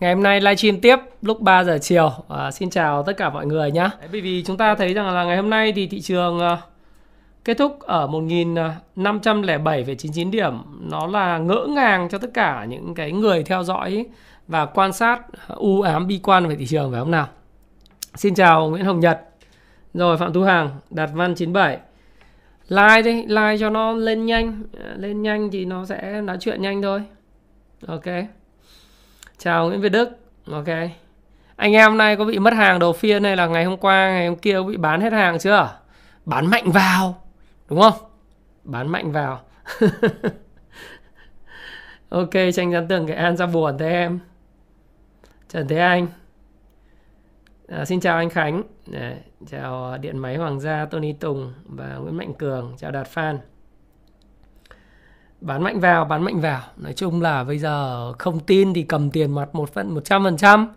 Ngày hôm nay livestream tiếp lúc 3 giờ chiều. À, xin chào tất cả mọi người nhé. Bởi vì chúng ta thấy rằng là ngày hôm nay thì thị trường uh, kết thúc ở 1.507,99 à, điểm. Nó là ngỡ ngàng cho tất cả những cái người theo dõi và quan sát à, u ám bi quan về thị trường phải không nào? Xin chào Nguyễn Hồng Nhật. Rồi Phạm Thu Hằng, Đạt Văn 97 like đi like cho nó lên nhanh lên nhanh thì nó sẽ nói chuyện nhanh thôi ok chào nguyễn việt đức. Ok. Anh em hôm nay có bị mất hàng đầu phiên hay là ngày hôm qua ngày hôm kia có bị bán hết hàng chưa? Bán mạnh vào. Đúng không? Bán mạnh vào. Ok tranh gián tường cái an ra buồn thế em. Trần thế anh. À, xin chào anh Khánh, Để, chào Điện Máy Hoàng gia Tony Tùng và Nguyễn Mạnh Cường, chào Đạt Phan. Bán mạnh vào, bán mạnh vào. Nói chung là bây giờ không tin thì cầm tiền mặt một phần một trăm phần trăm,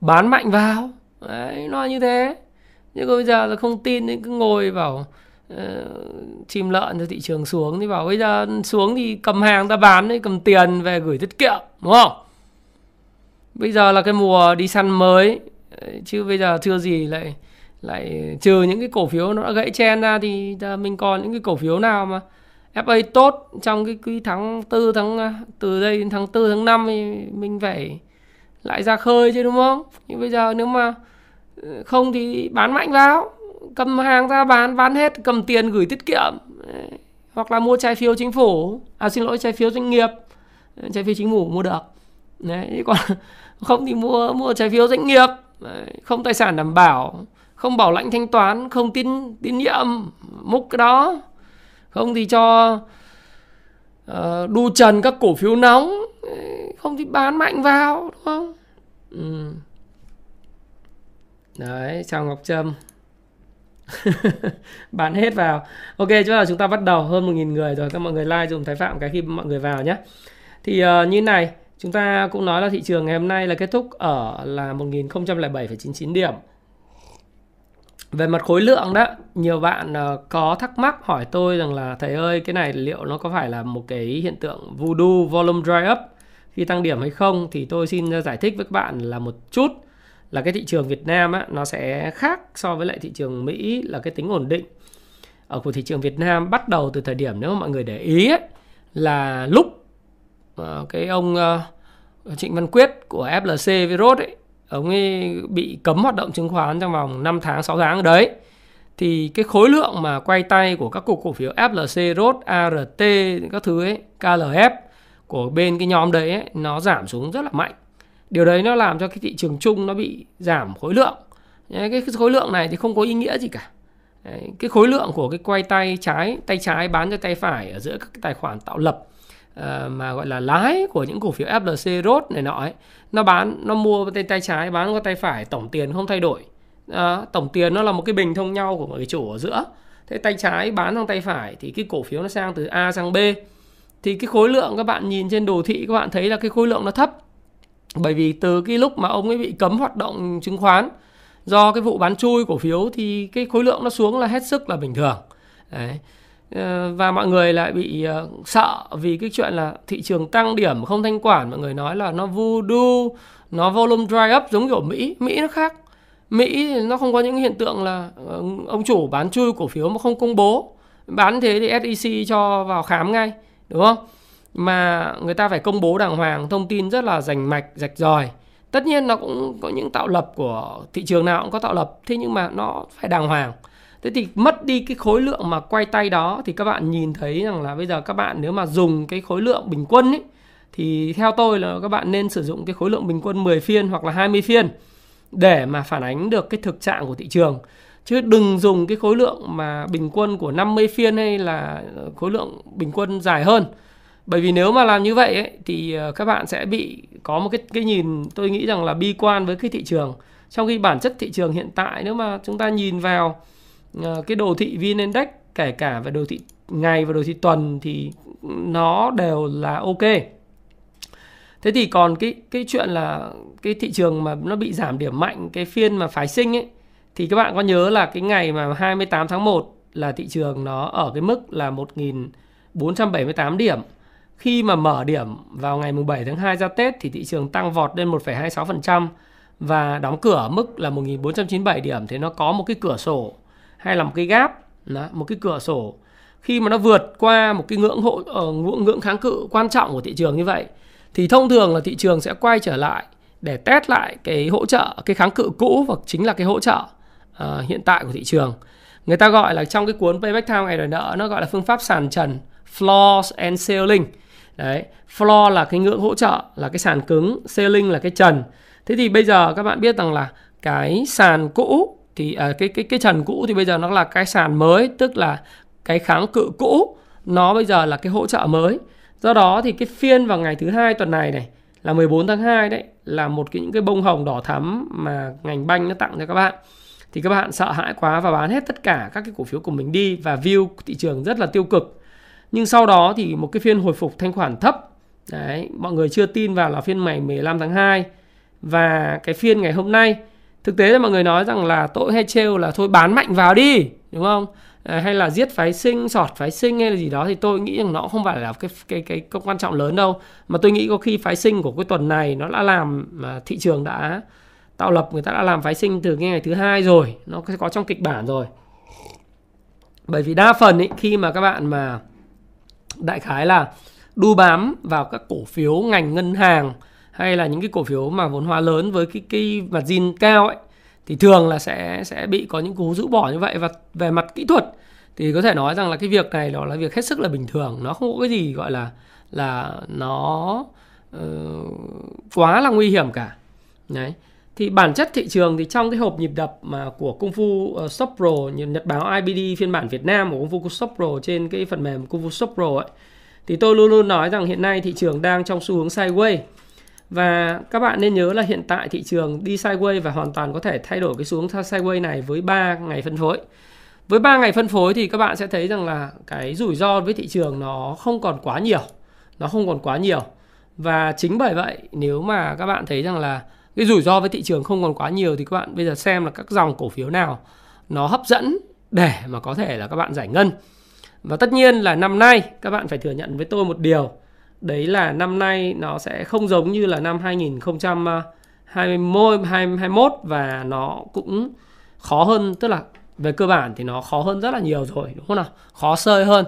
bán mạnh vào. Đấy, nó như thế. Nhưng bây giờ là không tin thì cứ ngồi vào uh, ờ, chim lợn cho thị trường xuống thì bảo bây giờ xuống thì cầm hàng ta bán đấy cầm tiền về gửi tiết kiệm đúng không bây giờ là cái mùa đi săn mới chứ bây giờ chưa gì lại lại trừ những cái cổ phiếu nó đã gãy chen ra thì mình còn những cái cổ phiếu nào mà FA tốt trong cái quý tháng 4 tháng à, từ đây đến tháng 4 tháng 5 thì mình phải lại ra khơi chứ đúng không? Nhưng bây giờ nếu mà ừ, không thì bán mạnh vào, cầm hàng ra bán bán hết, cầm tiền gửi tiết kiệm hoặc là mua trái phiếu chính phủ, à xin lỗi trái phiếu doanh nghiệp, ừ, trái phiếu chính phủ mua được. Đấy, còn không thì mua mua trái phiếu doanh nghiệp không tài sản đảm bảo không bảo lãnh thanh toán không tín tín nhiệm múc cái đó không thì cho uh, đu trần các cổ phiếu nóng không thì bán mạnh vào đúng không? Ừ. đấy chào ngọc trâm. Bán hết vào. Ok chúng ta chúng ta bắt đầu. Hơn một nghìn người rồi. Các mọi người like dùng thái phạm cái khi mọi người vào nhé. Thì uh, như này Chúng ta cũng nói là thị trường ngày hôm nay là kết thúc ở là 1007,99 điểm. Về mặt khối lượng đó, nhiều bạn ờ, có thắc mắc hỏi tôi rằng là thầy ơi cái này liệu nó có phải là một cái hiện tượng voodoo volume dry up khi tăng điểm hay không? Thì tôi xin ờ, giải thích với các bạn là một chút là cái thị trường Việt Nam á, nó sẽ khác so với lại thị trường Mỹ là cái tính ổn định. Ở của thị trường Việt Nam bắt đầu từ thời điểm nếu mà mọi người để ý ấy, là lúc ờ, cái ông uh, Trịnh Văn Quyết của FLC Virus ấy ông ấy bị cấm hoạt động chứng khoán trong vòng 5 tháng 6 tháng đấy thì cái khối lượng mà quay tay của các cục cổ phiếu FLC, ROT, ART các thứ ấy, KLF của bên cái nhóm đấy ấy, nó giảm xuống rất là mạnh. Điều đấy nó làm cho cái thị trường chung nó bị giảm khối lượng. Cái khối lượng này thì không có ý nghĩa gì cả. Đấy, cái khối lượng của cái quay tay trái, tay trái bán cho tay phải ở giữa các tài khoản tạo lập ờ, mà gọi là lái của những cổ phiếu FLC ROT này nọ ấy nó bán nó mua tay tay trái bán qua tay phải tổng tiền không thay đổi à, tổng tiền nó là một cái bình thông nhau của người chủ ở giữa. Thế tay trái bán sang tay phải thì cái cổ phiếu nó sang từ A sang B. Thì cái khối lượng các bạn nhìn trên đồ thị các bạn thấy là cái khối lượng nó thấp. Bởi vì từ cái lúc mà ông ấy bị cấm hoạt động chứng khoán do cái vụ bán chui cổ phiếu thì cái khối lượng nó xuống là hết sức là bình thường. Đấy. Ờ, và mọi người lại bị ờ, sợ vì cái chuyện là thị trường tăng điểm không thanh quản mọi người nói là nó voodoo nó volume dry up giống kiểu Mỹ. Mỹ nó khác. Mỹ nó không có những hiện tượng là ờ, ông chủ bán chui cổ phiếu mà không công bố. Bán thế thì SEC cho vào khám ngay, đúng không? Mà người ta phải công bố đàng hoàng, thông tin rất là rành mạch, rạch ròi. Tất nhiên nó cũng có những tạo lập của thị trường nào cũng có tạo lập, thế nhưng mà nó phải đàng hoàng. Thế thì mất đi cái khối lượng mà quay tay đó thì các bạn nhìn thấy rằng là bây giờ các bạn nếu mà dùng cái khối lượng bình quân ấy thì theo tôi là các bạn nên sử dụng cái khối lượng bình quân 10 phiên hoặc là 20 phiên để mà phản ánh được cái thực trạng của thị trường. Chứ đừng dùng cái khối lượng mà bình quân của 50 phiên hay là ờ, khối lượng bình quân dài hơn. Bởi vì nếu mà làm như vậy ấy, thì ờ, các bạn sẽ bị có một cái cái nhìn tôi nghĩ rằng là bi quan với cái thị trường. Trong khi bản chất thị trường hiện tại nếu mà chúng ta nhìn vào ờ, cái đồ thị VN Index kể cả về đồ thị ngày và đồ thị tuần thì nó đều là ok thế thì còn cái cái chuyện là cái thị trường mà nó bị giảm điểm mạnh cái phiên mà phái sinh ấy thì các bạn có nhớ là cái ngày mà 28 tháng 1 là thị trường nó ở cái mức là 1.478 điểm. Khi mà mở điểm vào ngày mùng 7 tháng 2 ra Tết thì thị trường tăng vọt lên 1,26% và đóng cửa mức là 1.497 điểm. Thì nó có một cái cửa sổ hay là một cái gap đó, một cái cửa sổ. Khi mà nó vượt qua một cái ngưỡng hộ ờ, ngưỡng ngưỡng kháng cự quan trọng của thị trường như vậy thì thông thường là thị trường sẽ quay trở lại để test lại cái hỗ trợ cái kháng cự cũ và chính là cái hỗ trợ uh, hiện tại của thị trường. Người ta gọi là trong cái cuốn payback time ngày đòi nợ nó gọi là phương pháp sàn trần floors and ceiling. Đấy floor là cái ngưỡng hỗ trợ là cái sàn cứng ceiling là cái trần. Thế thì bây giờ các bạn biết rằng là cái sàn cũ thì à, cái cái cái trần cũ thì bây giờ nó là cái sàn mới tức là cái kháng cự cũ nó bây giờ là cái hỗ trợ mới do đó thì cái phiên vào ngày thứ hai tuần này này, là 14 tháng 2 đấy, là một cái những cái bông hồng đỏ thắm mà ngành banh nó tặng cho các bạn. Thì các bạn sợ hãi quá và bán hết tất cả các cái cổ phiếu của mình đi và view thị trường rất là tiêu cực. Nhưng sau đó thì một cái phiên hồi phục thanh khoản thấp. Đấy, mọi người chưa tin vào là phiên ngày 15 tháng 2 và cái phiên ngày hôm nay, thực tế là mọi người nói rằng là tội hay trêu là thôi bán mạnh vào đi, đúng không? Ờ, hay là giết phái sinh sọt phái sinh hay là gì đó thì tôi nghĩ rằng nó không phải là cái cái cái công quan trọng lớn đâu. Mà tôi nghĩ có khi phái sinh của cái tuần này nó đã làm mà thị trường đã tạo lập người ta đã làm phái sinh từ cái ngày thứ hai rồi nó sẽ có trong kịch bản rồi. Bởi vì đa phần ý, khi mà các bạn mà đại khái là đu bám vào các cổ phiếu ngành ngân hàng hay là những cái cổ phiếu mà vốn hóa lớn với cái cái margin cao ấy thì thường là sẽ sẽ bị có những cú rũ bỏ như vậy. Và về mặt kỹ thuật thì có thể nói rằng là cái việc này đó là việc hết sức là bình thường. Nó không có cái gì gọi là là nó uh, quá là nguy hiểm cả. Đấy. Thì bản chất thị trường thì trong cái hộp nhịp đập mà của Kung Fu ờ, uh, Stop Pro như nhật báo IBD phiên bản Việt Nam của Kung Fu Stop Pro trên cái phần mềm Kung Fu Stop Pro ấy thì tôi luôn luôn nói rằng hiện nay thị trường đang trong xu hướng sideways và các bạn nên nhớ là hiện tại thị trường đi sideways và hoàn toàn có thể thay đổi cái xuống sideways này với 3 ngày phân phối. Với 3 ngày phân phối thì các bạn sẽ thấy rằng là cái rủi ro với thị trường nó không còn quá nhiều. Nó không còn quá nhiều. Và chính bởi vậy, nếu mà các bạn thấy rằng là cái rủi ro với thị trường không còn quá nhiều thì các bạn bây giờ xem là các dòng cổ phiếu nào nó hấp dẫn để mà có thể là các bạn giải ngân. Và tất nhiên là năm nay các bạn phải thừa nhận với tôi một điều đấy là năm nay nó sẽ không giống như là năm 2021 2021 và nó cũng khó hơn tức là về cơ bản thì nó khó hơn rất là nhiều rồi đúng không nào? Khó sơi hơn.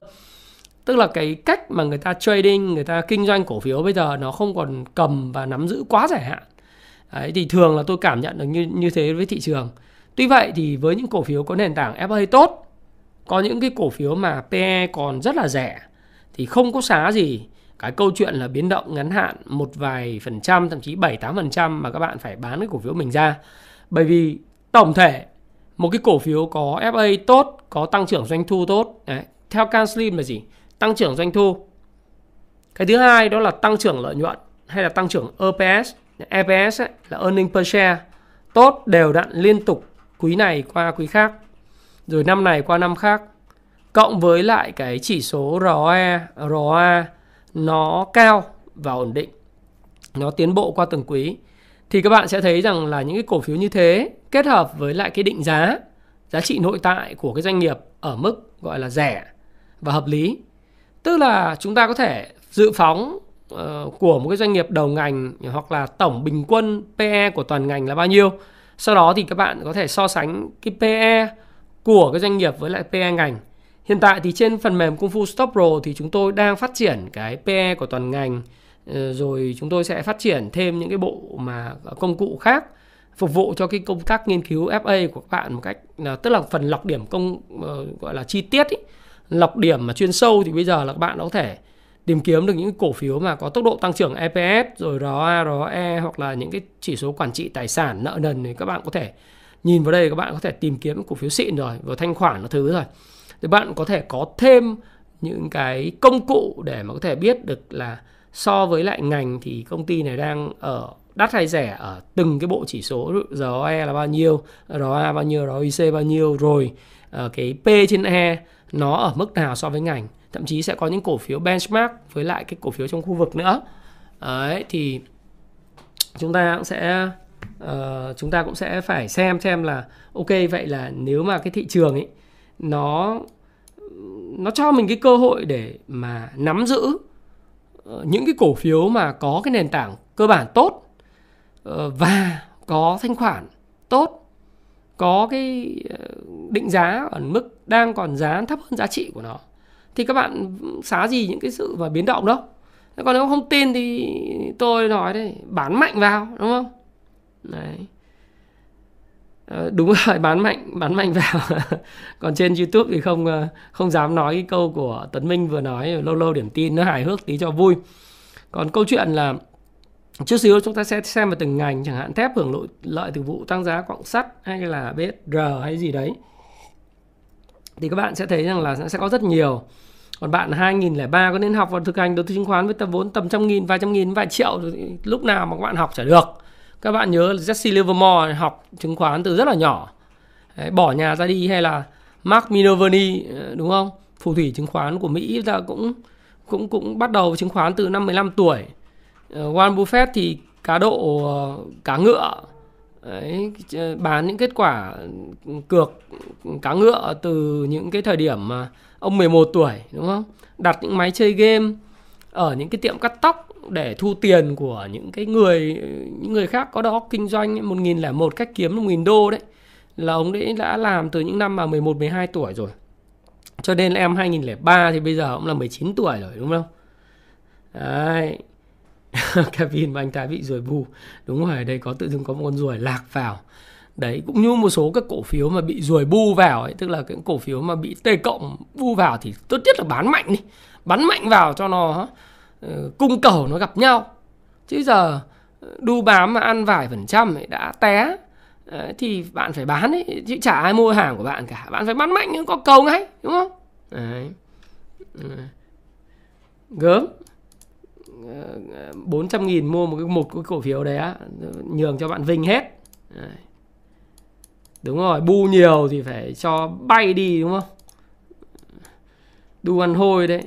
Tức là cái cách mà người ta trading người ta kinh doanh cổ phiếu bây giờ nó không còn cầm và nắm giữ quá dài hạn. Đấy, thì thường là tôi cảm nhận được như như thế với thị trường. Tuy vậy thì với những cổ phiếu có nền tảng FA tốt có những cái cổ phiếu mà PE còn rất là rẻ thì không có xá gì cái câu chuyện là biến động ngắn hạn một vài phần trăm thậm chí 7 8 phần trăm mà các bạn phải bán cái cổ phiếu mình ra. Bởi vì tổng thể một cái cổ phiếu có FA tốt, có tăng trưởng doanh thu tốt, đấy, theo CanSlim là gì? Tăng trưởng doanh thu. Cái thứ hai đó là tăng trưởng lợi nhuận hay là tăng trưởng EPS. EPS ấy, là earning per share tốt đều đặn liên tục quý này qua quý khác rồi năm này qua năm khác cộng với lại cái chỉ số ROE, ROA nó cao và ổn định nó tiến bộ qua từng quý thì các bạn sẽ thấy rằng là những cái cổ phiếu như thế kết hợp với lại cái định giá giá trị nội tại của cái doanh nghiệp ở mức gọi là rẻ và hợp lý. Tức là chúng ta có thể dự phóng uh, của một cái doanh nghiệp đầu ngành hoặc là tổng bình quân PE của toàn ngành là bao nhiêu. Sau đó thì các bạn có thể so sánh cái PE của cái doanh nghiệp với lại PE ngành. Hiện tại thì trên phần mềm Kung Fu Stop Pro thì chúng tôi đang phát triển cái PE của toàn ngành ờ, rồi chúng tôi sẽ phát triển thêm những cái bộ mà ờ, công cụ khác phục vụ cho cái công tác nghiên cứu FA của các bạn một cách tức là phần lọc điểm công ờ, gọi là chi tiết ý. lọc điểm mà chuyên sâu thì bây giờ là các bạn có thể tìm kiếm được những cổ phiếu mà có tốc độ tăng trưởng EPS rồi ROA, ROE hoặc là những cái chỉ số quản trị tài sản nợ nần thì các bạn có thể nhìn vào đây các bạn có thể tìm kiếm cổ phiếu xịn rồi và thanh khoản nó thứ rồi thì bạn có thể có thêm những cái công cụ để mà có thể biết được là so với lại ngành thì công ty này đang ở đắt hay rẻ ở từng cái bộ chỉ số ROE là bao nhiêu, ROA bao nhiêu, ROIC bao nhiêu rồi ờ, cái P trên E nó ở mức nào so với ngành. Thậm chí sẽ có những cổ phiếu benchmark với lại cái cổ phiếu trong khu vực nữa. Đấy thì chúng ta cũng sẽ uh, chúng ta cũng sẽ phải xem xem là ok vậy là nếu mà cái thị trường ấy nó nó cho mình cái cơ hội để mà nắm giữ ờ, những cái cổ phiếu mà có cái nền tảng cơ bản tốt ờ, và có thanh khoản tốt, có cái ờ, định giá ở mức đang còn giá, thấp hơn giá trị của nó. Thì các bạn xá gì những cái sự và biến động đâu. Còn nếu không tin thì tôi nói đấy bán mạnh vào, đúng không? Đấy. Ờ, đúng rồi bán mạnh bán mạnh vào. Còn trên youtube thì không ờ, không dám nói cái câu của tấn minh vừa nói lâu lâu điểm tin nó hài hước tí cho vui. Còn câu chuyện là chút xíu chúng ta sẽ xem vào từng ngành chẳng hạn thép hưởng lợi, lợi từ vụ tăng giá quặng sắt hay là BSR hay gì đấy. Thì các bạn sẽ thấy rằng là sẽ có rất nhiều. Còn bạn 2003 có nên học vào thực hành đầu tư chứng khoán với tầm vốn tầm trăm nghìn, vài trăm nghìn, vài triệu lúc nào mà các bạn học chả được. Các bạn nhớ Jesse Livermore học chứng khoán từ rất là nhỏ. Đấy, bỏ nhà ra đi hay là Mark Minervini ờ, đúng không? Phù thủy chứng khoán của Mỹ ta cũng cũng cũng bắt đầu chứng khoán từ năm 15 tuổi. Ờ, Warren Buffett thì cá độ ờ, cá ngựa Đấy, bán những kết quả cược cá ngựa từ những cái thời điểm mà ông 11 tuổi đúng không? Đặt những máy chơi game ở những cái tiệm cắt tóc để thu tiền của những cái người những người khác có đó kinh doanh 1001 cách kiếm 1000 đô đấy là ông đấy đã làm từ những năm mà 11 12 tuổi rồi. Cho nên là em 2003 thì bây giờ ông là 19 tuổi rồi đúng không? Đấy. Kevin và anh ta bị ruồi bù. Đúng rồi, đây có tự dưng có một con ruồi lạc vào đấy cũng như một số các cổ phiếu mà bị ruồi bu vào ấy tức là cái cổ phiếu mà bị t cộng bu vào thì tốt nhất là bán mạnh đi bán mạnh vào cho nó Ờ, cung cầu nó gặp nhau. Chứ giờ ờ, đu bám mà ăn vài phần trăm ấy đã té. Ờ, thì bạn phải bán ấy chứ chả ai mua hàng của bạn cả. Bạn phải bán mạnh nhưng có cầu ngay đúng không? Đấy. Gớm. Ờ, bốn trăm nghìn mua một cái một cái cổ phiếu đấy á nhường cho bạn Vinh hết. Đấy. Đúng rồi bu nhiều thì phải cho bay đi đúng không? Đu ăn hôi đấy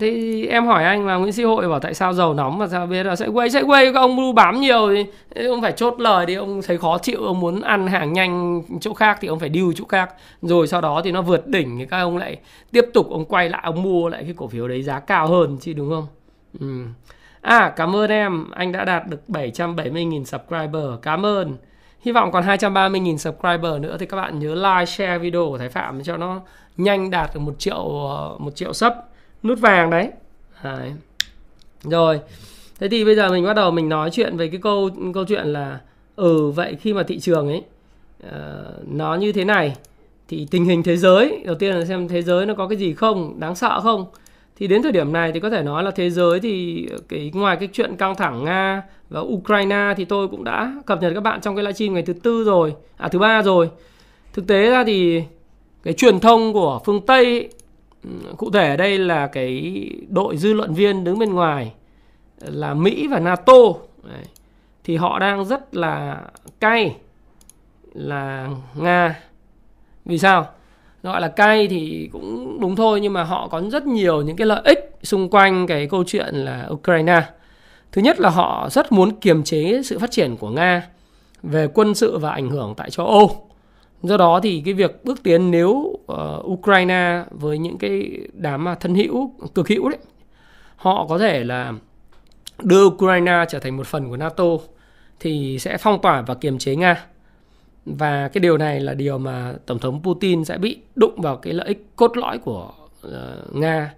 thế em hỏi anh là Nguyễn Sĩ Hội bảo tại sao dầu nóng mà sao biết là sẽ quay sẽ quay các ông bu bám nhiều thì ông phải chốt lời đi ông thấy khó chịu ông muốn ăn hàng nhanh chỗ khác thì ông phải điêu chỗ khác rồi sau đó thì nó vượt đỉnh thì các ông lại tiếp tục ông quay lại ông mua lại cái cổ phiếu đấy giá cao hơn chứ đúng không ừ. À cảm ơn em, anh đã đạt được 770.000 subscriber. Cảm ơn. Hy vọng còn 230.000 subscriber nữa thì các bạn nhớ like, share video của Thái Phạm cho nó nhanh đạt được một triệu một triệu sấp nút vàng đấy. đấy. Rồi. Thế thì bây giờ mình bắt đầu mình nói chuyện về cái câu câu chuyện là ừ vậy khi mà thị trường ấy uh, nó như thế này thì tình hình thế giới đầu tiên là xem thế giới nó có cái gì không đáng sợ không thì đến thời điểm này thì có thể nói là thế giới thì cái ngoài cái chuyện căng thẳng Nga và Ukraine thì tôi cũng đã cập nhật các bạn trong cái livestream ngày thứ tư rồi à thứ ba rồi thực tế ra thì cái truyền thông của phương Tây ừ, cụ thể ở đây là cái đội dư luận viên đứng bên ngoài là Mỹ và NATO Đấy. thì họ đang rất là cay, là Nga vì sao gọi là cay thì cũng đúng thôi, nhưng mà họ có rất nhiều những cái lợi ích xung quanh cái câu chuyện là Ukraine. Thứ nhất là họ rất muốn kiềm chế sự phát triển của Nga về quân sự và ảnh hưởng tại châu Âu. Do đó thì cái việc bước tiến nếu uh, Ukraine với những cái đám mà thân hữu, cực hữu đấy, họ có thể là đưa Ukraine trở thành một phần của NATO thì sẽ phong tỏa và kiềm chế Nga. Và cái điều này là điều mà tổng thống Putin sẽ bị đụng vào cái lợi ích cốt lõi của uh, Nga.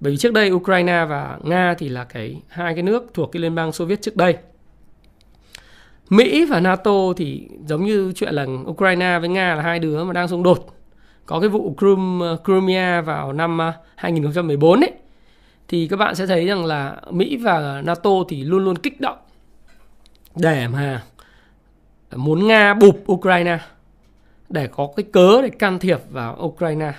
Bởi vì trước đây Ukraine và Nga thì là cái hai cái nước thuộc cái liên bang Xô Viết trước đây. Mỹ và NATO thì giống như chuyện là Ukraine với Nga là hai đứa mà đang xung đột. Có cái vụ Crimea vào năm à, 2014 ấy. Thì các bạn sẽ thấy rằng là Mỹ và NATO thì luôn luôn kích động để mà muốn Nga bụp Ukraine, để có cái cớ để can thiệp vào Ukraine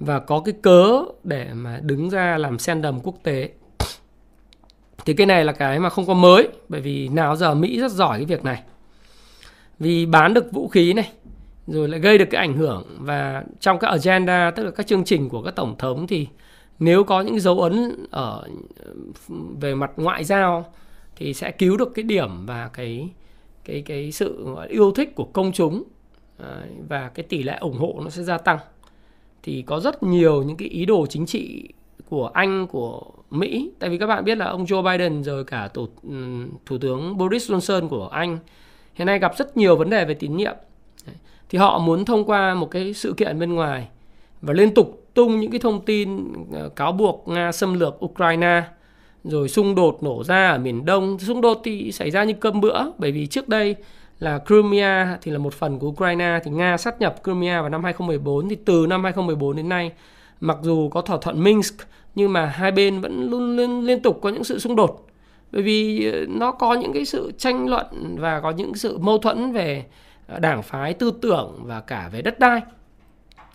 và có cái cớ để mà đứng ra làm sen đầm quốc tế thì cái này là cái mà không có mới, bởi vì nào giờ Mỹ rất giỏi cái việc này. Vì bán được vũ khí này, rồi lại gây được cái ảnh hưởng. Và trong các agenda, tức là các chương trình của các tổng thống thì nếu có những dấu ấn ở, về mặt ngoại giao thì sẽ cứu được cái điểm và cái cái cái sự yêu thích của công chúng à, và cái tỷ lệ ủng hộ nó sẽ gia tăng. Thì có rất nhiều những cái ý đồ chính trị của Anh của Mỹ. Tại vì các bạn biết là ông Joe Biden rồi cả tổ, ừ, thủ tướng Boris Johnson của Anh hiện nay gặp rất nhiều vấn đề về tín nhiệm. Thì họ muốn thông qua một cái sự kiện bên ngoài và liên tục tung những cái thông tin ờ, cáo buộc Nga xâm lược Ukraine rồi xung đột nổ ra ở miền Đông. Xung đột thì xảy ra như cơm bữa bởi vì trước đây là Crimea thì là một phần của Ukraine thì Nga sát nhập Crimea vào năm 2014 thì từ năm 2014 đến nay mặc dù có thỏa thuận Minsk nhưng mà hai bên vẫn luôn liên, liên tục có những sự xung đột. Bởi vì ờ, nó có những cái sự tranh luận và có những sự mâu thuẫn về ờ, đảng phái tư tưởng và cả về đất đai.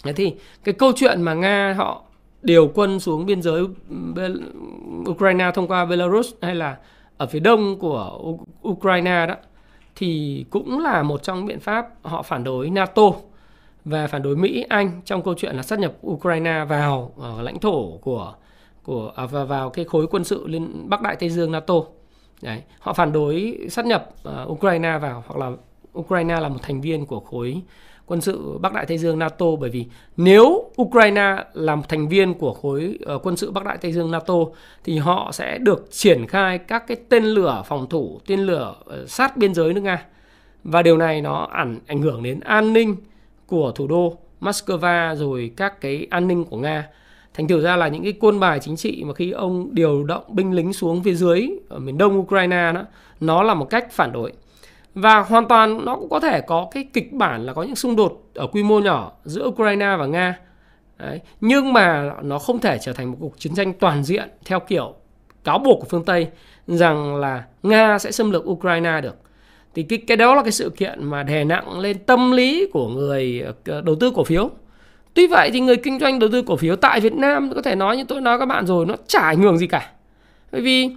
Thế thì cái câu chuyện mà nga họ điều quân xuống biên giới ukraine thông qua belarus hay là ở phía đông của ukraine đó thì cũng là một trong biện pháp họ phản đối nato và phản đối mỹ anh trong câu chuyện là sát nhập ukraine vào ờ, lãnh thổ của của à, và vào cái khối quân sự liên Bắc Đại Tây Dương NATO. Đấy, họ phản đối sát nhập uh, Ukraine vào hoặc là Ukraine là một thành viên của khối quân sự Bắc Đại Tây Dương NATO bởi vì nếu Ukraine làm thành viên của khối uh, quân sự Bắc Đại Tây Dương NATO thì họ sẽ được triển khai các cái tên lửa phòng thủ, tên lửa uh, sát biên giới nước Nga. Và điều này nó ảnh ảnh hưởng đến an ninh của thủ đô Moscow rồi các cái an ninh của Nga thành thử ra là những cái quân bài chính trị mà khi ông điều động binh lính xuống phía dưới ở miền đông Ukraine đó, nó là một cách phản đối. Và hoàn toàn nó cũng có thể có cái kịch bản là có những xung đột ở quy mô nhỏ giữa Ukraine và Nga. Đấy. nhưng mà nó không thể trở thành một cuộc chiến tranh toàn diện theo kiểu cáo buộc của phương Tây rằng là Nga sẽ xâm lược Ukraine được. Thì cái cái đó là cái sự kiện mà đè nặng lên tâm lý của người ờ, đầu tư cổ phiếu. Tuy vậy thì người kinh doanh đầu tư cổ phiếu tại Việt Nam có thể nói như tôi nói các bạn rồi nó chả ảnh hưởng gì cả. Bởi vì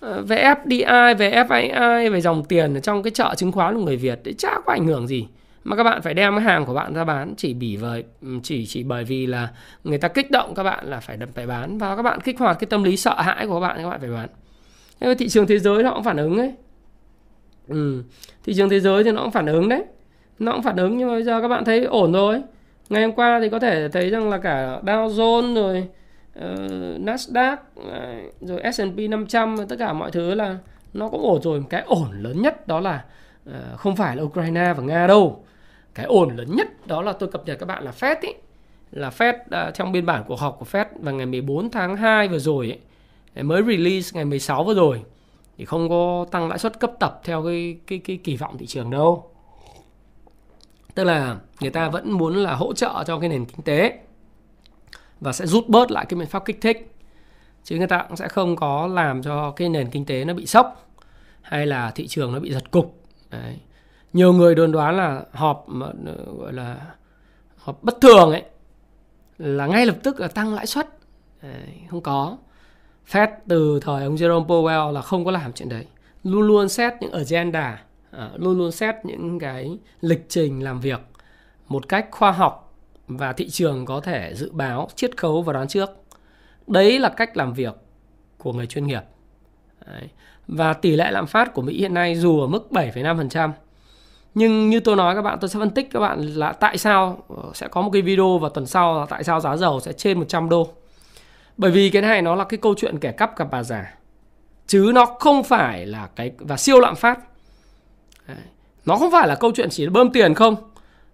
về FDI, về FII, về dòng tiền ở trong cái chợ chứng khoán của người Việt thì chả có ảnh hưởng gì. Mà các bạn phải đem cái hàng của bạn ra bán chỉ bỉ bởi ừ, chỉ chỉ bởi vì là người ta kích động các bạn là phải đập phải bán và các bạn kích hoạt cái tâm lý sợ hãi của các bạn các bạn phải bán. Thế thị trường thế giới nó cũng phản ứng ấy. Ừ. Thị trường thế giới thì nó cũng phản ứng đấy. Nó cũng phản ứng nhưng mà bây giờ các bạn thấy ổn rồi ngày hôm qua thì có thể thấy rằng là cả Dow Jones rồi uh, Nasdaq ờ, rồi S&P 500 tất cả mọi thứ là nó cũng ổn rồi. Cái ổn lớn nhất đó là uh, không phải là Ukraine và Nga đâu. Cái ổn lớn nhất đó là tôi cập nhật các bạn là Fed ý. Là Fed uh, trong biên bản cuộc họp của Fed vào ngày 14 tháng 2 vừa rồi ấy, mới release ngày 16 vừa rồi thì không có tăng lãi suất cấp tập theo cái cái cái kỳ vọng thị trường đâu tức là người ta vẫn muốn là hỗ trợ cho cái nền kinh tế và sẽ rút bớt lại cái biện pháp kích thích. Chứ người ta cũng sẽ không có làm cho cái nền kinh tế nó bị sốc hay là thị trường nó bị giật cục. Đấy. nhiều người đồn đoán là họp mà ờ, gọi là họp bất thường ấy là ngay lập tức là tăng lãi suất. Đấy, không có. Fed từ thời ông Jerome Powell là không có làm chuyện đấy. Luôn luôn xét những agenda à, luôn luôn xét những cái lịch trình làm việc một cách khoa học và thị trường có thể dự báo chiết khấu và đoán trước. Đấy là cách làm việc của người chuyên nghiệp. Đấy. và tỷ lệ lạm phát của Mỹ hiện nay dù ở mức 7,5% nhưng như tôi nói các bạn tôi sẽ phân tích các bạn là tại sao ờ, sẽ có một cái video vào tuần sau là tại sao giá dầu sẽ trên 100 đô. Bởi vì cái này nó là cái câu chuyện kẻ cắp gặp bà già. Chứ nó không phải là cái và siêu lạm phát nó không phải là câu chuyện chỉ bơm tiền không.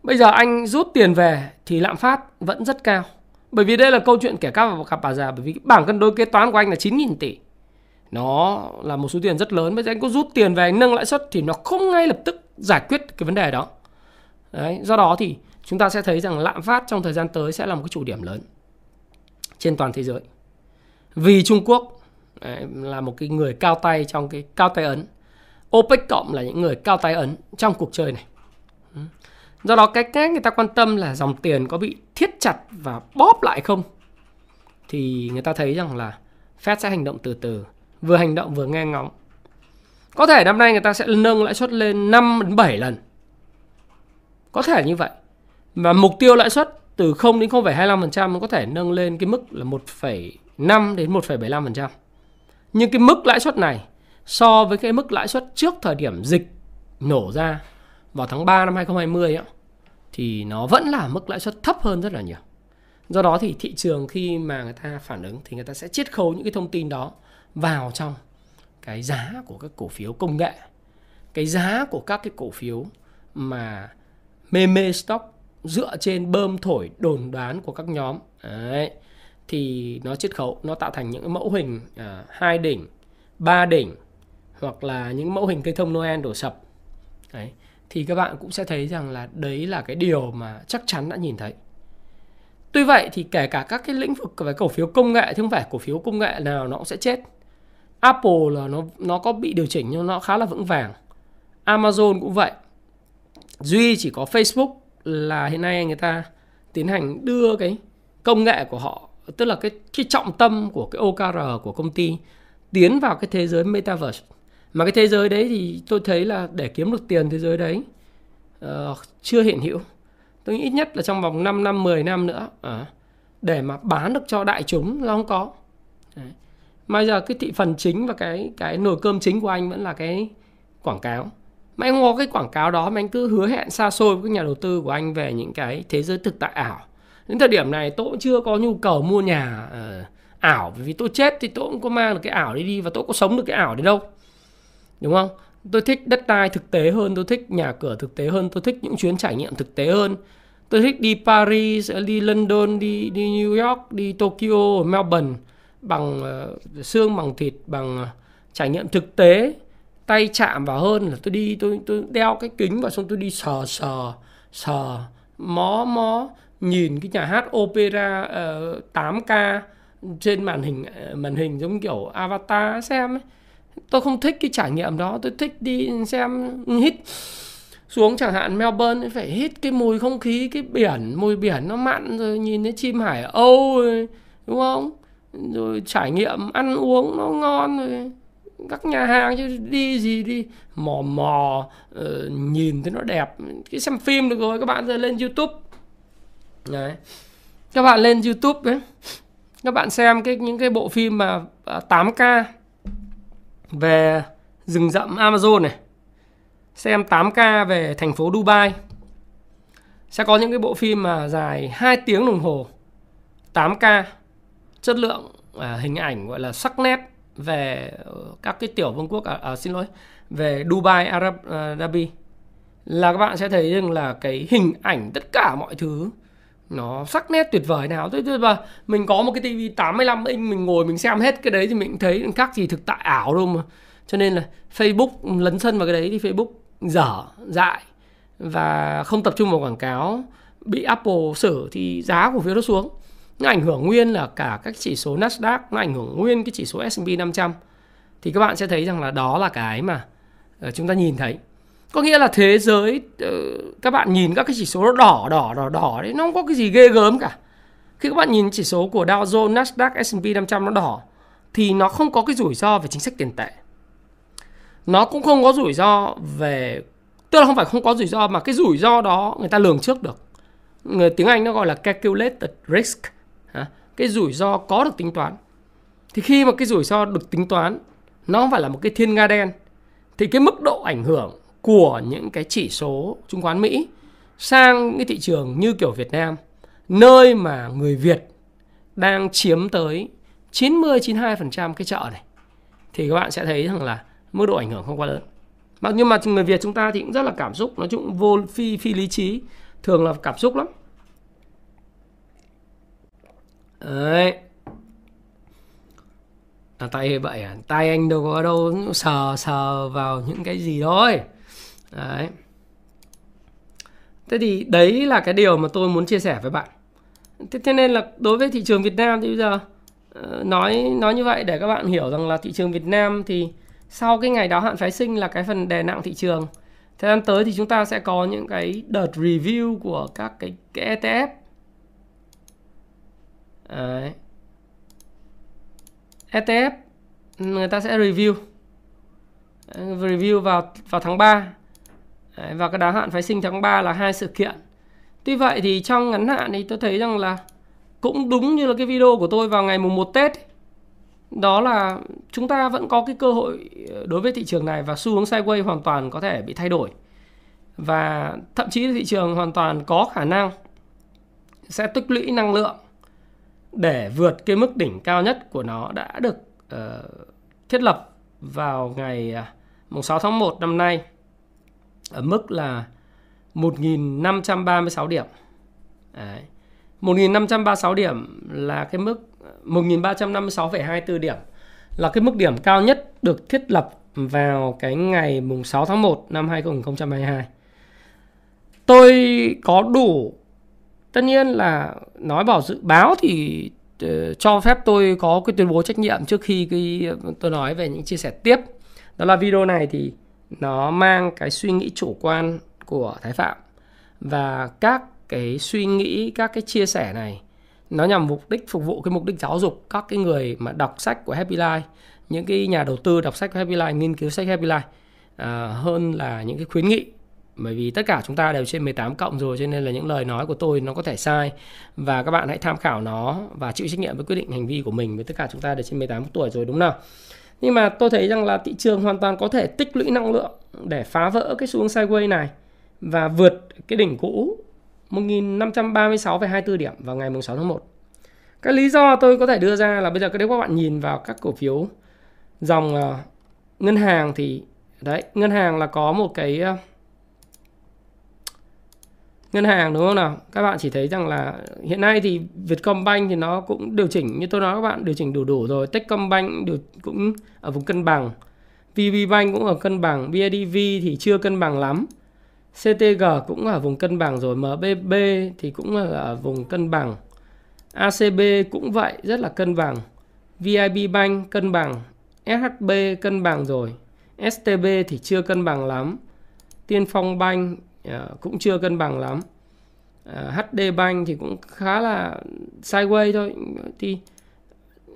Bây giờ anh rút tiền về thì lạm phát vẫn rất cao. Bởi vì đây là câu chuyện kẻ cắp và cặp bà già. Bởi vì bảng cân đối kế toán của anh là 9.000 tỷ. Nó là một số tiền rất lớn. Bây giờ anh có rút tiền về anh nâng lãi suất thì nó không ngay lập tức giải quyết cái vấn đề đó. Đấy, do đó thì chúng ta sẽ thấy rằng lạm phát trong thời gian tới sẽ là một cái chủ điểm lớn trên toàn thế giới. Vì Trung Quốc đấy, là một cái người cao tay trong cái cao tay ấn OPEC cộng là những người cao tay ấn trong cuộc chơi này. Ừ. Do đó cái cách người ta quan tâm là dòng tiền có bị thiết chặt và bóp lại không thì người ta thấy rằng là Fed sẽ hành động từ từ, vừa hành động vừa nghe ngóng. Có thể năm nay người ta sẽ nâng lãi suất lên 5 đến 7 lần. Có thể như vậy. và mục tiêu lãi suất từ 0 đến 0,25% có thể nâng lên cái mức là 1,5 đến 1,75%. Nhưng cái mức lãi suất này so với cái mức lãi suất trước thời điểm dịch nổ ra vào tháng 3 năm 2020 ấy, thì nó vẫn là mức lãi suất thấp hơn rất là nhiều. Do đó thì thị trường khi mà người ta phản ứng thì người ta sẽ chiết khấu những cái thông tin đó vào trong cái giá của các cổ phiếu công nghệ, cái giá của các cái cổ phiếu mà meme stock dựa trên bơm thổi đồn đoán của các nhóm Đấy. thì nó chiết khấu nó tạo thành những mẫu hình à, hai đỉnh ba đỉnh hoặc là những mẫu hình cây thông Noel đổ sập. Đấy. thì các bạn cũng sẽ thấy rằng là đấy là cái điều mà chắc chắn đã nhìn thấy. Tuy vậy thì kể cả các cái lĩnh vực về cổ phiếu công nghệ thì không phải cổ phiếu công nghệ nào nó cũng sẽ chết. Apple là nó nó có bị điều chỉnh nhưng nó khá là vững vàng. Amazon cũng vậy. Duy chỉ có Facebook là hiện nay người ta tiến hành đưa cái công nghệ của họ, tức là cái cái trọng tâm của cái OKR của công ty tiến vào cái thế giới metaverse mà cái thế giới đấy thì tôi thấy là để kiếm được tiền thế giới đấy uh, chưa hiện hữu. Tôi nghĩ ít nhất là trong vòng 5 năm 10 năm nữa uh, để mà bán được cho đại chúng là không có. Đấy. mà giờ cái thị phần chính và cái cái nồi cơm chính của anh vẫn là cái quảng cáo. Mà anh có cái quảng cáo đó mà anh cứ hứa hẹn xa xôi với các nhà đầu tư của anh về những cái thế giới thực tại ảo. Đến thời điểm này tôi cũng chưa có nhu cầu mua nhà uh, ảo. Vì tôi chết thì tôi cũng có mang được cái ảo đi đi và tôi có sống được cái ảo đấy đâu đúng không? Tôi thích đất đai thực tế hơn tôi thích nhà cửa thực tế hơn tôi thích những chuyến trải nghiệm thực tế hơn. Tôi thích đi Paris đi London đi đi New York đi Tokyo Melbourne bằng uh, xương bằng thịt bằng uh, trải nghiệm thực tế. Tay chạm vào hơn là tôi đi tôi tôi đeo cái kính vào xong tôi đi sờ sờ sờ mó mó nhìn cái nhà hát opera ờ, uh, 8K trên màn hình uh, màn hình giống kiểu avatar xem ấy tôi không thích cái trải nghiệm đó. Tôi thích đi xem hít xuống. Chẳng hạn Melbourne phải hít cái mùi không khí cái biển mùi biển nó mặn rồi nhìn thấy chim hải âu rồi, đúng không? Rồi trải nghiệm ăn uống nó ngon rồi. Các nhà hàng chứ đi gì đi. Mò mò uh, nhìn thấy nó đẹp. Cái xem phim được rồi các bạn giờ lên youtube. Đấy. Các bạn lên youtube ấy. Các bạn xem cái những cái bộ phim mà à, 8k về rừng rậm amazon này. Xem 8k về thành phố dubai. Sẽ có những cái bộ phim mà dài 2 tiếng đồng hồ. 8k chất lượng à, hình ảnh gọi là sắc nét về ờ, các cái tiểu vương quốc à, à, xin lỗi về Dubai Arab à, Dhabi. Là các bạn sẽ thấy rằng là cái hình ảnh tất cả mọi thứ nó sắc nét tuyệt vời nào. Tôi và mình có một cái tivi 85 inch mình ngồi mình xem hết cái đấy thì mình thấy các gì thực tại ảo đâu mà. Cho nên là Facebook lấn sân vào cái đấy thì Facebook dở, dại và không tập trung vào quảng cáo. Bị Apple xử thì giá của phiếu nó xuống. Nó ảnh hưởng nguyên là cả các chỉ số Nasdaq, nó ảnh hưởng nguyên cái chỉ số S&P 500 thì các bạn sẽ thấy rằng là đó là cái mà ờ, chúng ta nhìn thấy có nghĩa là thế giới ờ, các bạn nhìn các cái chỉ số nó đỏ đỏ đỏ đỏ đấy nó không có cái gì ghê gớm cả. Khi các bạn nhìn chỉ số của Dow Jones, Nasdaq, S&P 500 nó đỏ thì nó không có cái rủi ro về chính sách tiền tệ. Nó cũng không có rủi ro về tức là không phải không có rủi ro mà cái rủi ro đó người ta lường trước được. Người tiếng Anh nó gọi là calculated risk cái rủi ro có được tính toán. Thì khi mà cái rủi ro được tính toán nó không phải là một cái thiên nga đen thì cái mức độ ảnh hưởng của những cái chỉ số chứng khoán Mỹ sang những cái thị trường như kiểu Việt Nam nơi mà người Việt đang chiếm tới 90 92% cái chợ này thì các bạn sẽ thấy rằng là mức độ ảnh hưởng không quá lớn. Mặc nhưng mà người Việt chúng ta thì cũng rất là cảm xúc, nói chung vô phi phi lý trí, thường là cảm xúc lắm. đấy à, tay vậy à tay anh đâu có đâu sờ sờ vào những cái gì thôi đấy. Thế thì đấy là cái điều mà tôi muốn chia sẻ với bạn. Thế, thế nên là đối với thị trường Việt Nam thì bây giờ ờ, nói nói như vậy để các bạn hiểu rằng là thị trường Việt Nam thì sau cái ngày đáo hạn phái sinh là cái phần đè nặng thị trường. Thời gian tới thì chúng ta sẽ có những cái đợt review của các cái, cái ETF Đấy. ETF người ta sẽ review. Review vào vào tháng 3 Đấy, và cái đáo hạn phái sinh tháng 3 là hai sự kiện. Tuy vậy thì trong ngắn hạn thì tôi thấy rằng là cũng đúng như là cái video của tôi vào ngày mùng 1 Tết đó là chúng ta vẫn có cái cơ hội ờ, đối với thị trường này và xu hướng sideways hoàn toàn có thể bị thay đổi. Và thậm chí thị trường hoàn toàn có khả năng sẽ tích lũy năng lượng để vượt cái mức đỉnh cao nhất của nó đã được uh, thiết lập vào ngày à, uh, 6 tháng 1 năm nay ở mức là 1.536 điểm. Đấy. 1.536 điểm là cái mức 1.356,24 điểm là cái mức điểm cao nhất được thiết lập vào cái ngày mùng 6 tháng 1 năm 2022. Tôi có đủ tất nhiên là nói bảo dự báo thì ờ, cho phép tôi có cái tuyên bố trách nhiệm trước khi cái tôi nói về những chia sẻ tiếp. Đó là video này thì nó mang cái suy nghĩ chủ quan của Thái Phạm. Và các cái suy nghĩ các cái chia sẻ này nó nhằm mục đích phục vụ cái mục đích giáo dục các cái người mà đọc sách của Happy Life những cái nhà đầu tư đọc sách của Happy Life nghiên cứu sách Happy Life à, hơn là những cái khuyến nghị. Bởi vì tất cả chúng ta đều trên 18 cộng rồi cho nên là những lời nói của tôi nó có thể sai. Và các bạn hãy tham khảo nó và chịu trách nhiệm với quyết định hành vi của mình với tất cả chúng ta đều trên 18 tuổi rồi đúng nào? Nhưng mà tôi thấy rằng là thị trường hoàn toàn có thể tích lũy năng lượng để phá vỡ cái xu hướng sideways này và vượt cái đỉnh cũ 1536,24 điểm vào ngày 6 tháng 1. Cái lý do tôi có thể đưa ra là bây giờ nếu các bạn nhìn vào các cổ phiếu dòng uh, ngân hàng thì đấy, ngân hàng là có một cái uh, ngân hàng đúng không nào? Các bạn chỉ thấy rằng là hiện nay thì Vietcombank thì nó cũng điều chỉnh như tôi nói các bạn điều chỉnh đủ đủ rồi. Techcombank điều cũng ở vùng cân bằng. VPBank cũng ở cân bằng, BIDV thì chưa cân bằng lắm. CTG cũng ở vùng cân bằng rồi, MBB thì cũng ở vùng cân bằng. ACB cũng vậy, rất là cân bằng. VIB Bank cân bằng, SHB cân bằng rồi. STB thì chưa cân bằng lắm. Tiên Phong Bank uh, cũng chưa cân bằng lắm. Ờ, uh, HD Bank thì cũng khá là sideways thôi. Thì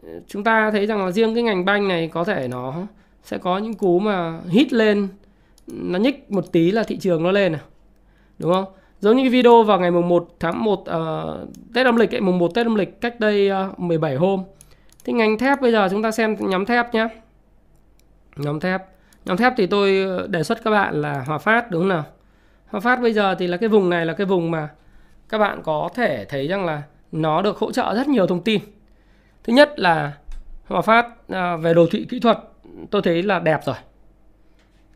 ờ, chúng ta thấy rằng là riêng cái ngành banh này có thể nó sẽ có những cú mà hit lên nó nhích một tí là thị trường nó lên à đúng không? Giống như cái video vào ngày mùng 1 tháng 1 uh, Tết âm lịch ấy, mùng 1 Tết âm lịch cách đây uh, 17 hôm. Thì ngành thép bây giờ chúng ta xem nhóm thép nhé nhóm thép. Nhóm thép thì tôi đề xuất các bạn là Hòa Phát đúng không nào? Hợp Phát bây giờ thì là cái vùng này là cái vùng mà các bạn có thể thấy rằng là nó được hỗ trợ rất nhiều thông tin. Thứ nhất là Hòa Phát à, về đồ thị kỹ thuật tôi thấy là đẹp rồi.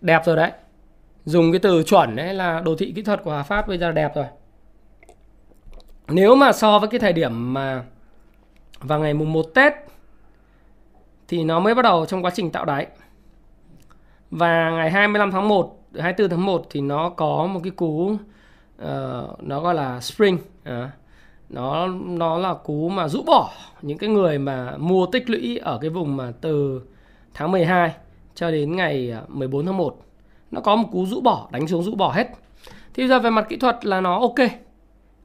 Đẹp rồi đấy. Dùng cái từ chuẩn đấy là đồ thị kỹ thuật của Hòa Phát bây giờ đẹp rồi. Nếu mà so với cái thời điểm mà vào ngày mùng 1 Tết thì nó mới bắt đầu trong quá trình tạo đáy. Và ngày 25 tháng 1 24 tháng 1 thì nó có một cái cú uh, nó gọi là spring uh, nó nó là cú mà rũ bỏ những cái người mà mua tích lũy ở cái vùng mà từ tháng 12 cho đến ngày ờ, 14 tháng 1 nó có một cú rũ bỏ đánh xuống rũ bỏ hết. Thì giờ về mặt kỹ thuật là nó ok.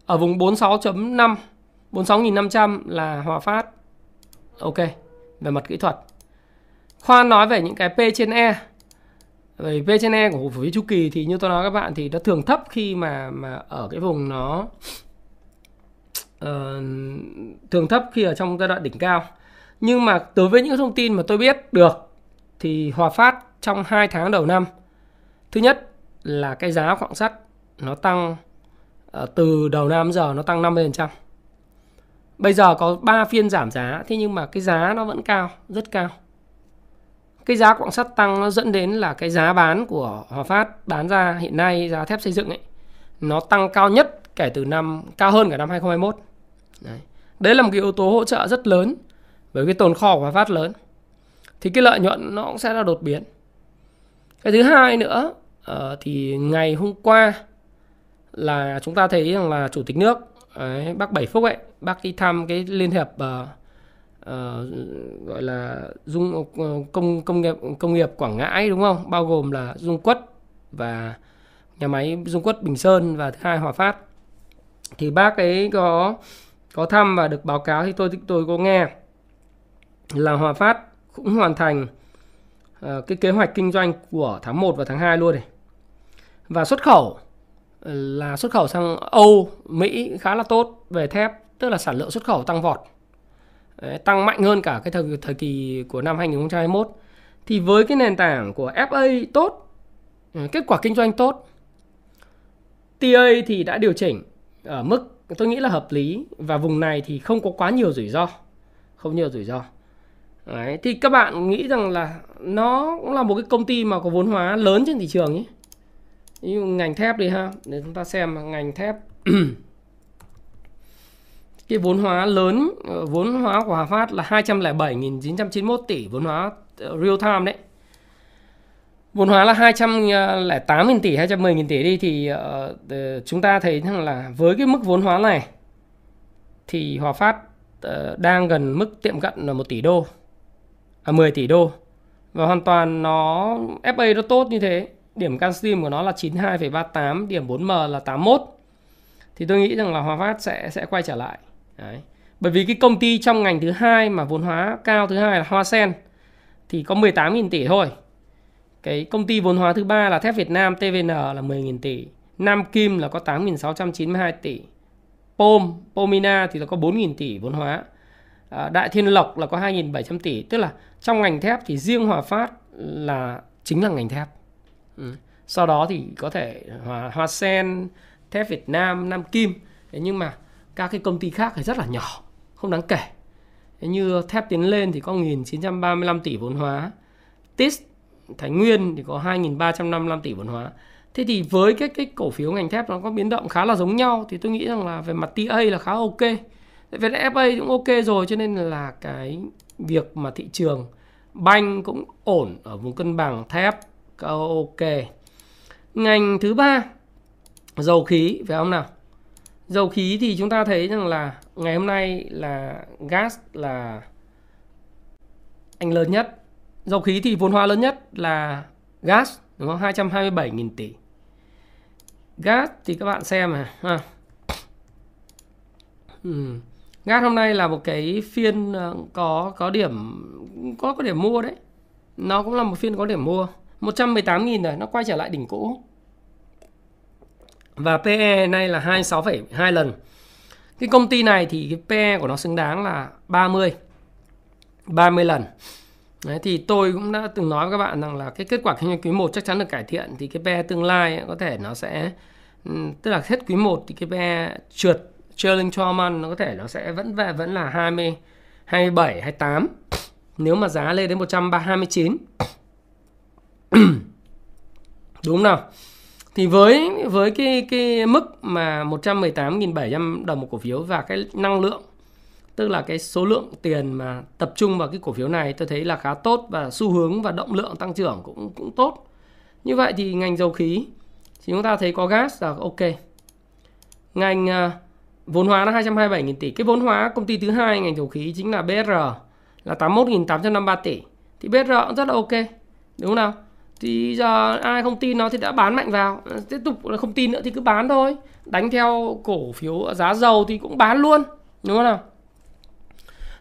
Ở vùng 46.5 46.500 là Hòa Phát ok. Về mặt kỹ thuật. Khoan nói về những cái P trên E về P trên E của cổ phiếu chu kỳ thì như tôi nói các bạn thì nó thường thấp khi mà mà ở cái vùng nó uh, thường thấp khi ở trong giai đoạn đỉnh cao nhưng mà đối với những thông tin mà tôi biết được thì Hòa Phát trong 2 tháng đầu năm thứ nhất là cái giá quặng sắt nó tăng ờ, từ đầu năm giờ nó tăng 50%. Bây giờ có 3 phiên giảm giá thế nhưng mà cái giá nó vẫn cao, rất cao. Cái giá quặng sắt tăng nó dẫn đến là cái giá bán của Hòa Phát bán ra hiện nay giá thép xây dựng ấy nó tăng cao nhất kể từ năm cao hơn cả năm 2021. Đấy. Đấy là một cái yếu tố hỗ trợ rất lớn bởi cái tồn kho của Hòa Phát lớn thì cái lợi nhuận nó cũng sẽ là đột biến cái thứ hai nữa uh, thì ngày hôm qua là chúng ta thấy rằng là chủ tịch nước ấy, bác Bảy Phúc ấy bác đi thăm cái liên hiệp uh, uh, gọi là dung ờ, công công nghiệp công nghiệp Quảng Ngãi đúng không bao gồm là Dung Quất và nhà máy Dung Quất Bình Sơn và thứ hai Hòa Phát thì bác ấy có có thăm và được báo cáo thì tôi tôi có nghe là Hòa Phát cũng hoàn thành uh, cái kế hoạch kinh doanh của tháng 1 và tháng 2 luôn này. Và xuất khẩu là xuất khẩu sang Âu, Mỹ khá là tốt về thép, tức là sản lượng xuất khẩu tăng vọt. Đấy, tăng mạnh hơn cả cái thời thời kỳ của năm 2021. Thì với cái nền tảng của FA tốt, ừ, kết quả kinh doanh tốt, TA thì đã điều chỉnh ở mức tôi nghĩ là hợp lý và vùng này thì không có quá nhiều rủi ro. Không nhiều rủi ro. Đấy, thì các bạn nghĩ rằng là nó cũng là một cái công ty mà có vốn hóa lớn trên thị trường nhé. Như ngành thép đi ha, để chúng ta xem ngành thép cái vốn hóa lớn ờ, vốn hóa của Hòa Phát là 207.991 tỷ vốn hóa ờ, real time đấy. Vốn hóa là 208.000 tỷ 210.000 tỷ đi thì uh, chúng ta thấy rằng là với cái mức vốn hóa này thì Hòa Phát uh, đang gần mức tiệm cận là 1 tỷ đô à 10 tỷ đô. Và hoàn toàn nó FA nó tốt như thế. Điểm Cansteam của nó là 92,38 điểm 4M là 81 thì tôi nghĩ rằng là Hòa Phát sẽ sẽ quay trở lại. Đấy. bởi vì cái công ty trong ngành thứ hai mà vốn hóa cao thứ hai là Hoa Sen thì có 18.000 tỷ thôi. Cái công ty vốn hóa thứ ba là thép Việt Nam TVN là 10.000 tỷ. Nam Kim là có 8.692 tỷ. Pom, Pomina thì là có 4.000 tỷ vốn hóa. À, Đại Thiên Lộc là có 2.700 tỷ. Tức là trong ngành thép thì riêng Hòa Phát là chính là ngành thép. Ừ. Sau đó thì có thể Hòa, Hoa Sen, thép Việt Nam, Nam Kim. Thế Nhưng mà các cái công ty khác thì rất là nhỏ, Không đáng kể như thép tiến lên thì có 1.935 tỷ vốn hóa TIS Thái Nguyên thì có 2.355 tỷ vốn hóa. Thế thì với cái cái cổ phiếu ngành thép nó có biến động khá là giống nhau thì tôi nghĩ rằng là về mặt TA là khá ok. Về FA cũng ok rồi, cho nên là cái việc mà thị trường banh cũng ổn ở vùng cân bằng thép ok. Ngành thứ ba, dầu khí, phải không nào? Dầu khí thì chúng ta thấy rằng là ngày hôm nay là gas là anh lớn nhất Dầu khí thì vốn hóa lớn nhất là gas đúng không? 227.000 tỷ. Gas thì các bạn xem này ha. Ừ. Gas hôm nay là một cái phiên ờ, có có điểm có có điểm mua đấy. Nó cũng là một phiên có điểm mua. 118.000 rồi, nó quay trở lại đỉnh cũ. Và PE nay là 26,2 lần. Cái công ty này thì cái PE của nó xứng đáng là 30 30 lần. Đấy, thì tôi cũng đã từng nói với các bạn rằng là cái kết quả kinh doanh quý 1 chắc chắn được cải thiện thì cái PE tương lai có thể nó sẽ ừ, tức là hết quý 1 thì cái PE trượt trailing 12 month nó có thể nó sẽ vẫn về vẫn là 20 27 28 nếu mà giá lên đến 129 đúng không nào thì với với cái cái mức mà 118.700 đồng một cổ phiếu và cái năng lượng tức là cái số lượng tiền mà tập trung vào cái cổ phiếu này tôi thấy là khá tốt và xu hướng và động lượng tăng trưởng cũng cũng tốt. Như vậy thì ngành dầu khí thì chúng ta thấy có gas là ok. Ngành uh, vốn hóa là 227.000 tỷ. Cái vốn hóa công ty thứ hai ngành dầu khí chính là BR là 81.853 tỷ. Thì BR cũng rất là ok. Đúng không nào? Thì giờ ai không tin nó thì đã bán mạnh vào. À, tiếp tục là không tin nữa thì cứ bán thôi. Đánh theo cổ phiếu giá dầu thì cũng bán luôn đúng không nào?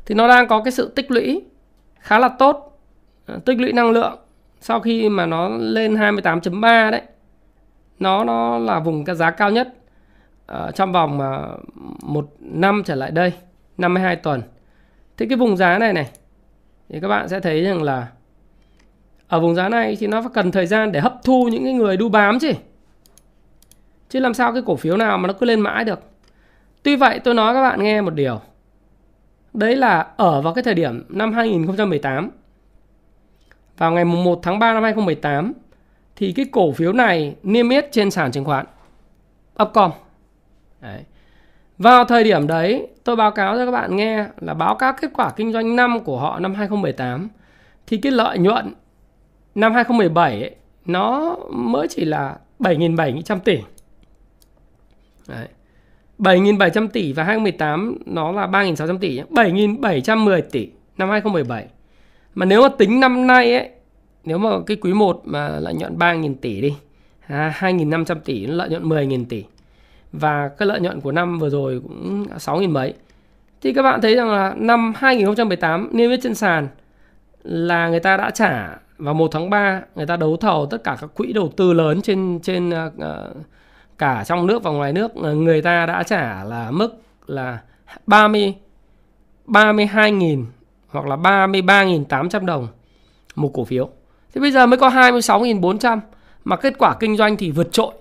Thì nó đang có cái sự tích lũy khá là tốt. À, tích lũy năng lượng sau khi mà nó lên 28.3 đấy. Nó nó là vùng cái giá cao nhất uh, trong vòng uh, một năm trở lại đây 52 tuần. Thì cái vùng giá này này thì các bạn sẽ thấy rằng là ở vùng giá này thì nó phải cần thời gian để hấp thu những cái người đu bám chứ. Chứ làm sao cái cổ phiếu nào mà nó cứ lên mãi được. Tuy vậy tôi nói các bạn nghe một điều. Đấy là ở vào cái thời điểm năm 2018 vào ngày 1 tháng 3 năm 2018 thì cái cổ phiếu này niêm yết trên sàn chứng khoán. Upcom. Đấy. Vào thời điểm đấy, tôi báo cáo cho các bạn nghe là báo cáo kết quả kinh doanh năm của họ năm 2018 thì cái lợi nhuận năm 2017 ấy, nó mới chỉ là 7.700 tỷ. Đấy. 7.700 tỷ và 2018 nó là 3.600 tỷ 7.710 tỷ năm 2017 mà nếu mà tính năm nay ấy nếu mà cái quý 1 mà lợi nhuận 3.000 tỷ đi à, 2.500 tỷ lợi nhuận 10.000 tỷ và cái lợi nhuận của năm vừa rồi cũng 6.000 mấy thì các bạn thấy rằng là năm 2018 niêm yết trên sàn là người ta đã trả vào 1 tháng 3 người ta đấu thầu tất cả các quỹ đầu tư lớn trên trên uh, cả trong nước và ngoài nước ờ, người ta đã trả là mức là 30 32.000 hoặc là 33.800 đồng một cổ phiếu. Thế bây giờ mới có 26.400 mà kết quả kinh doanh thì vượt trội.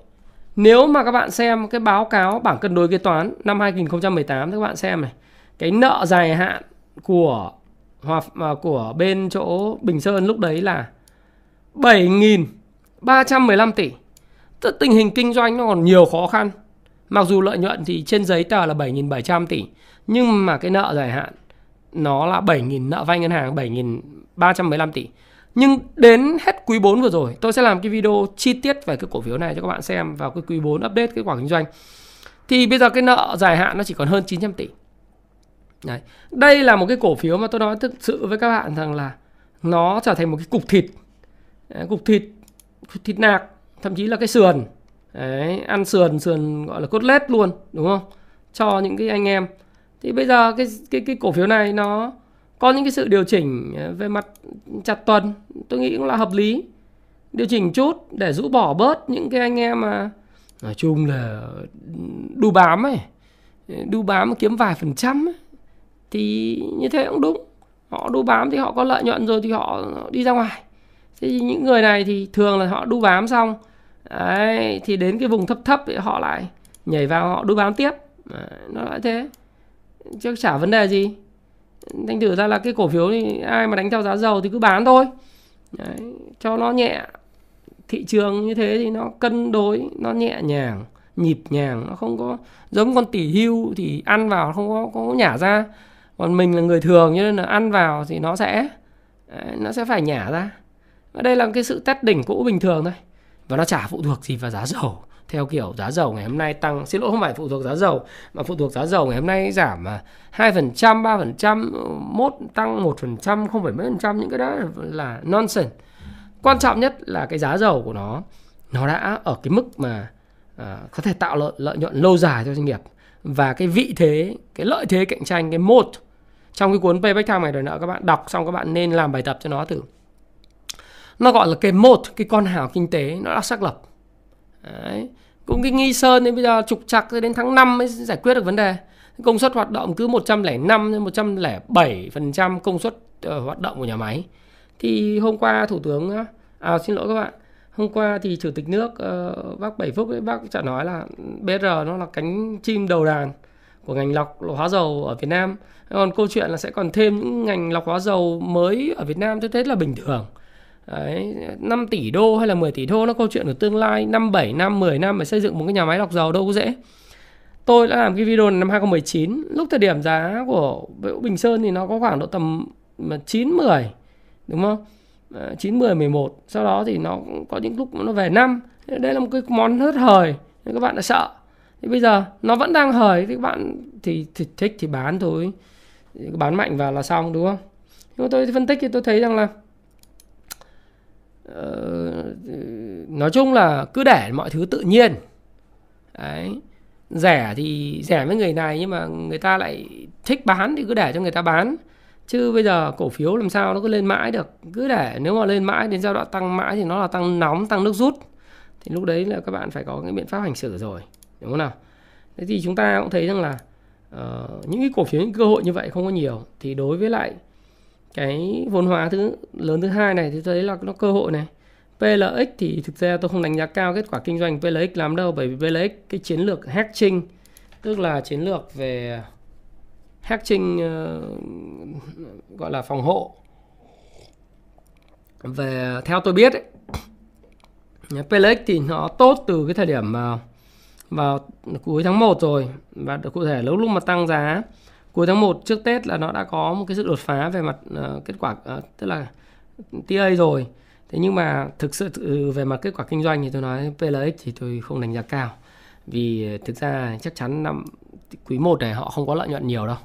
Nếu mà các bạn xem cái báo cáo bảng cân đối kế toán năm 2018 thì các bạn xem này, cái nợ dài hạn của hoặc của bên chỗ Bình Sơn lúc đấy là 7.315 tỷ. Tức tình hình kinh doanh nó còn nhiều khó khăn. Mặc dù lợi nhuận thì trên giấy tờ là 7.700 tỷ, nhưng mà cái nợ dài hạn nó là 7.000 nợ vay ngân hàng 7.315 tỷ. Nhưng đến hết quý 4 vừa rồi, tôi sẽ làm cái video chi tiết về cái cổ phiếu này cho các bạn xem vào cái quý 4 update kết quả kinh doanh. Thì bây giờ cái nợ dài hạn nó chỉ còn hơn 900 tỷ. Đấy. Đây là một cái cổ phiếu mà tôi nói thực sự với các bạn rằng là nó trở thành một cái cục thịt. Đấy, cục thịt, thịt nạc, thậm chí là cái sườn. Đấy, ăn sườn, sườn gọi là cốt lết luôn, đúng không? Cho những cái anh em. Thì bây giờ cái cái cái cổ phiếu này nó có những cái sự điều chỉnh về mặt chặt tuần, tôi nghĩ cũng là hợp lý. Điều chỉnh chút để rũ bỏ bớt những cái anh em mà nói chung là đu bám ấy. Đu bám kiếm vài phần trăm ấy thì như thế cũng đúng. Họ đu bám thì họ có lợi nhuận rồi thì họ đi ra ngoài. Thế thì những người này thì thường là họ đu bám xong đấy, thì đến cái vùng thấp thấp thì họ lại nhảy vào họ đu bám tiếp. Đấy, nó lại thế. Chứ chả vấn đề gì. Thành thử ra là cái cổ phiếu thì ai mà đánh theo giá dầu thì cứ bán thôi. Đấy, cho nó nhẹ. Thị trường như thế thì nó cân đối nó nhẹ nhàng nhịp nhàng nó không có giống con tỷ hưu thì ăn vào không có có nhả ra còn mình là người thường cho nên là ăn vào thì nó sẽ nó sẽ phải nhả ra. Và đây là cái sự test đỉnh cũ bình thường thôi. Và nó chả phụ thuộc gì vào giá dầu. Theo kiểu giá dầu ngày hôm nay tăng xin lỗi không phải phụ thuộc giá dầu mà phụ thuộc giá dầu ngày hôm nay giảm mà hai phần trăm ba phần trăm mốt tăng một phần trăm không phải mấy phần trăm những cái đó là nonsense. Quan trọng nhất là cái giá dầu của nó nó đã ở cái mức mà à, có thể tạo lợi, lợi nhuận lâu dài cho doanh nghiệp. Và cái vị thế cái lợi thế cạnh tranh cái một trong cái cuốn Payback Time này rồi nữa các bạn đọc xong các bạn nên làm bài tập cho nó thử. Nó gọi là cái một cái con hào kinh tế nó đã xác lập. Đấy. cũng cái nghi sơn đến bây giờ trục chặt đến tháng 5 mới giải quyết được vấn đề. Công suất hoạt động cứ 105 đến 107 phần trăm công suất uh, hoạt động của nhà máy. Thì hôm qua thủ tướng à xin lỗi các bạn hôm qua thì chủ tịch nước uh, bác Bảy Phúc ấy bác chả nói là BR nó là cánh chim đầu đàn của ngành lọc hóa dầu ở Việt Nam còn câu chuyện là sẽ còn thêm những ngành lọc hóa dầu mới ở Việt Nam tôi thấy là bình thường. Đấy, 5 tỷ đô hay là 10 tỷ đô nó câu chuyện của tương lai 5, 7 năm, 10 năm để xây dựng một cái nhà máy lọc dầu đâu có dễ. Tôi đã làm cái video này năm 2019 Lúc thời điểm giá của Bình Sơn thì nó có khoảng độ tầm ừ, 9, 10 Đúng không? 9, 10, 11 Sau đó thì nó có những lúc nó về 5 Đây là một cái món hớt hời Các bạn đã sợ. Thì bây giờ nó vẫn đang hời thì các bạn thì, thì thích thì bán thôi bán mạnh vào là xong đúng không? Nhưng mà tôi phân tích thì tôi thấy rằng là uh, nói chung là cứ để mọi thứ tự nhiên. Đấy. Rẻ thì rẻ với người này nhưng mà người ta lại thích bán thì cứ để cho người ta bán. Chứ bây giờ cổ phiếu làm sao nó cứ lên mãi được. Cứ để nếu mà lên mãi đến giai đoạn tăng mãi thì nó là tăng nóng tăng nước rút. Thì lúc đấy là các bạn phải có cái biện pháp hành xử rồi đúng không nào? Thế thì chúng ta cũng thấy rằng là uh, những cái cổ phiếu những cơ hội như vậy không có nhiều. Thì đối với lại cái vốn hóa thứ lớn thứ hai này thì tôi thấy là nó cơ hội này. PLX thì thực ra tôi không đánh giá cao kết quả kinh doanh PLX lắm đâu bởi vì PLX cái chiến lược hatching tức là chiến lược về hatching uh, gọi là phòng hộ. Về theo tôi biết ấy, PLX thì nó tốt từ cái thời điểm mà vào cuối tháng 1 rồi. Và cụ thể lúc lúc mà tăng giá cuối tháng 1 trước Tết là nó đã có một cái sự đột phá về mặt uh, kết quả uh, tức là TA rồi. Thế nhưng mà thực sự ừ, về mặt kết quả kinh doanh thì tôi nói PLX thì tôi không đánh giá cao. Vì thực ra chắc chắn năm quý 1 này họ không có lợi nhuận nhiều đâu.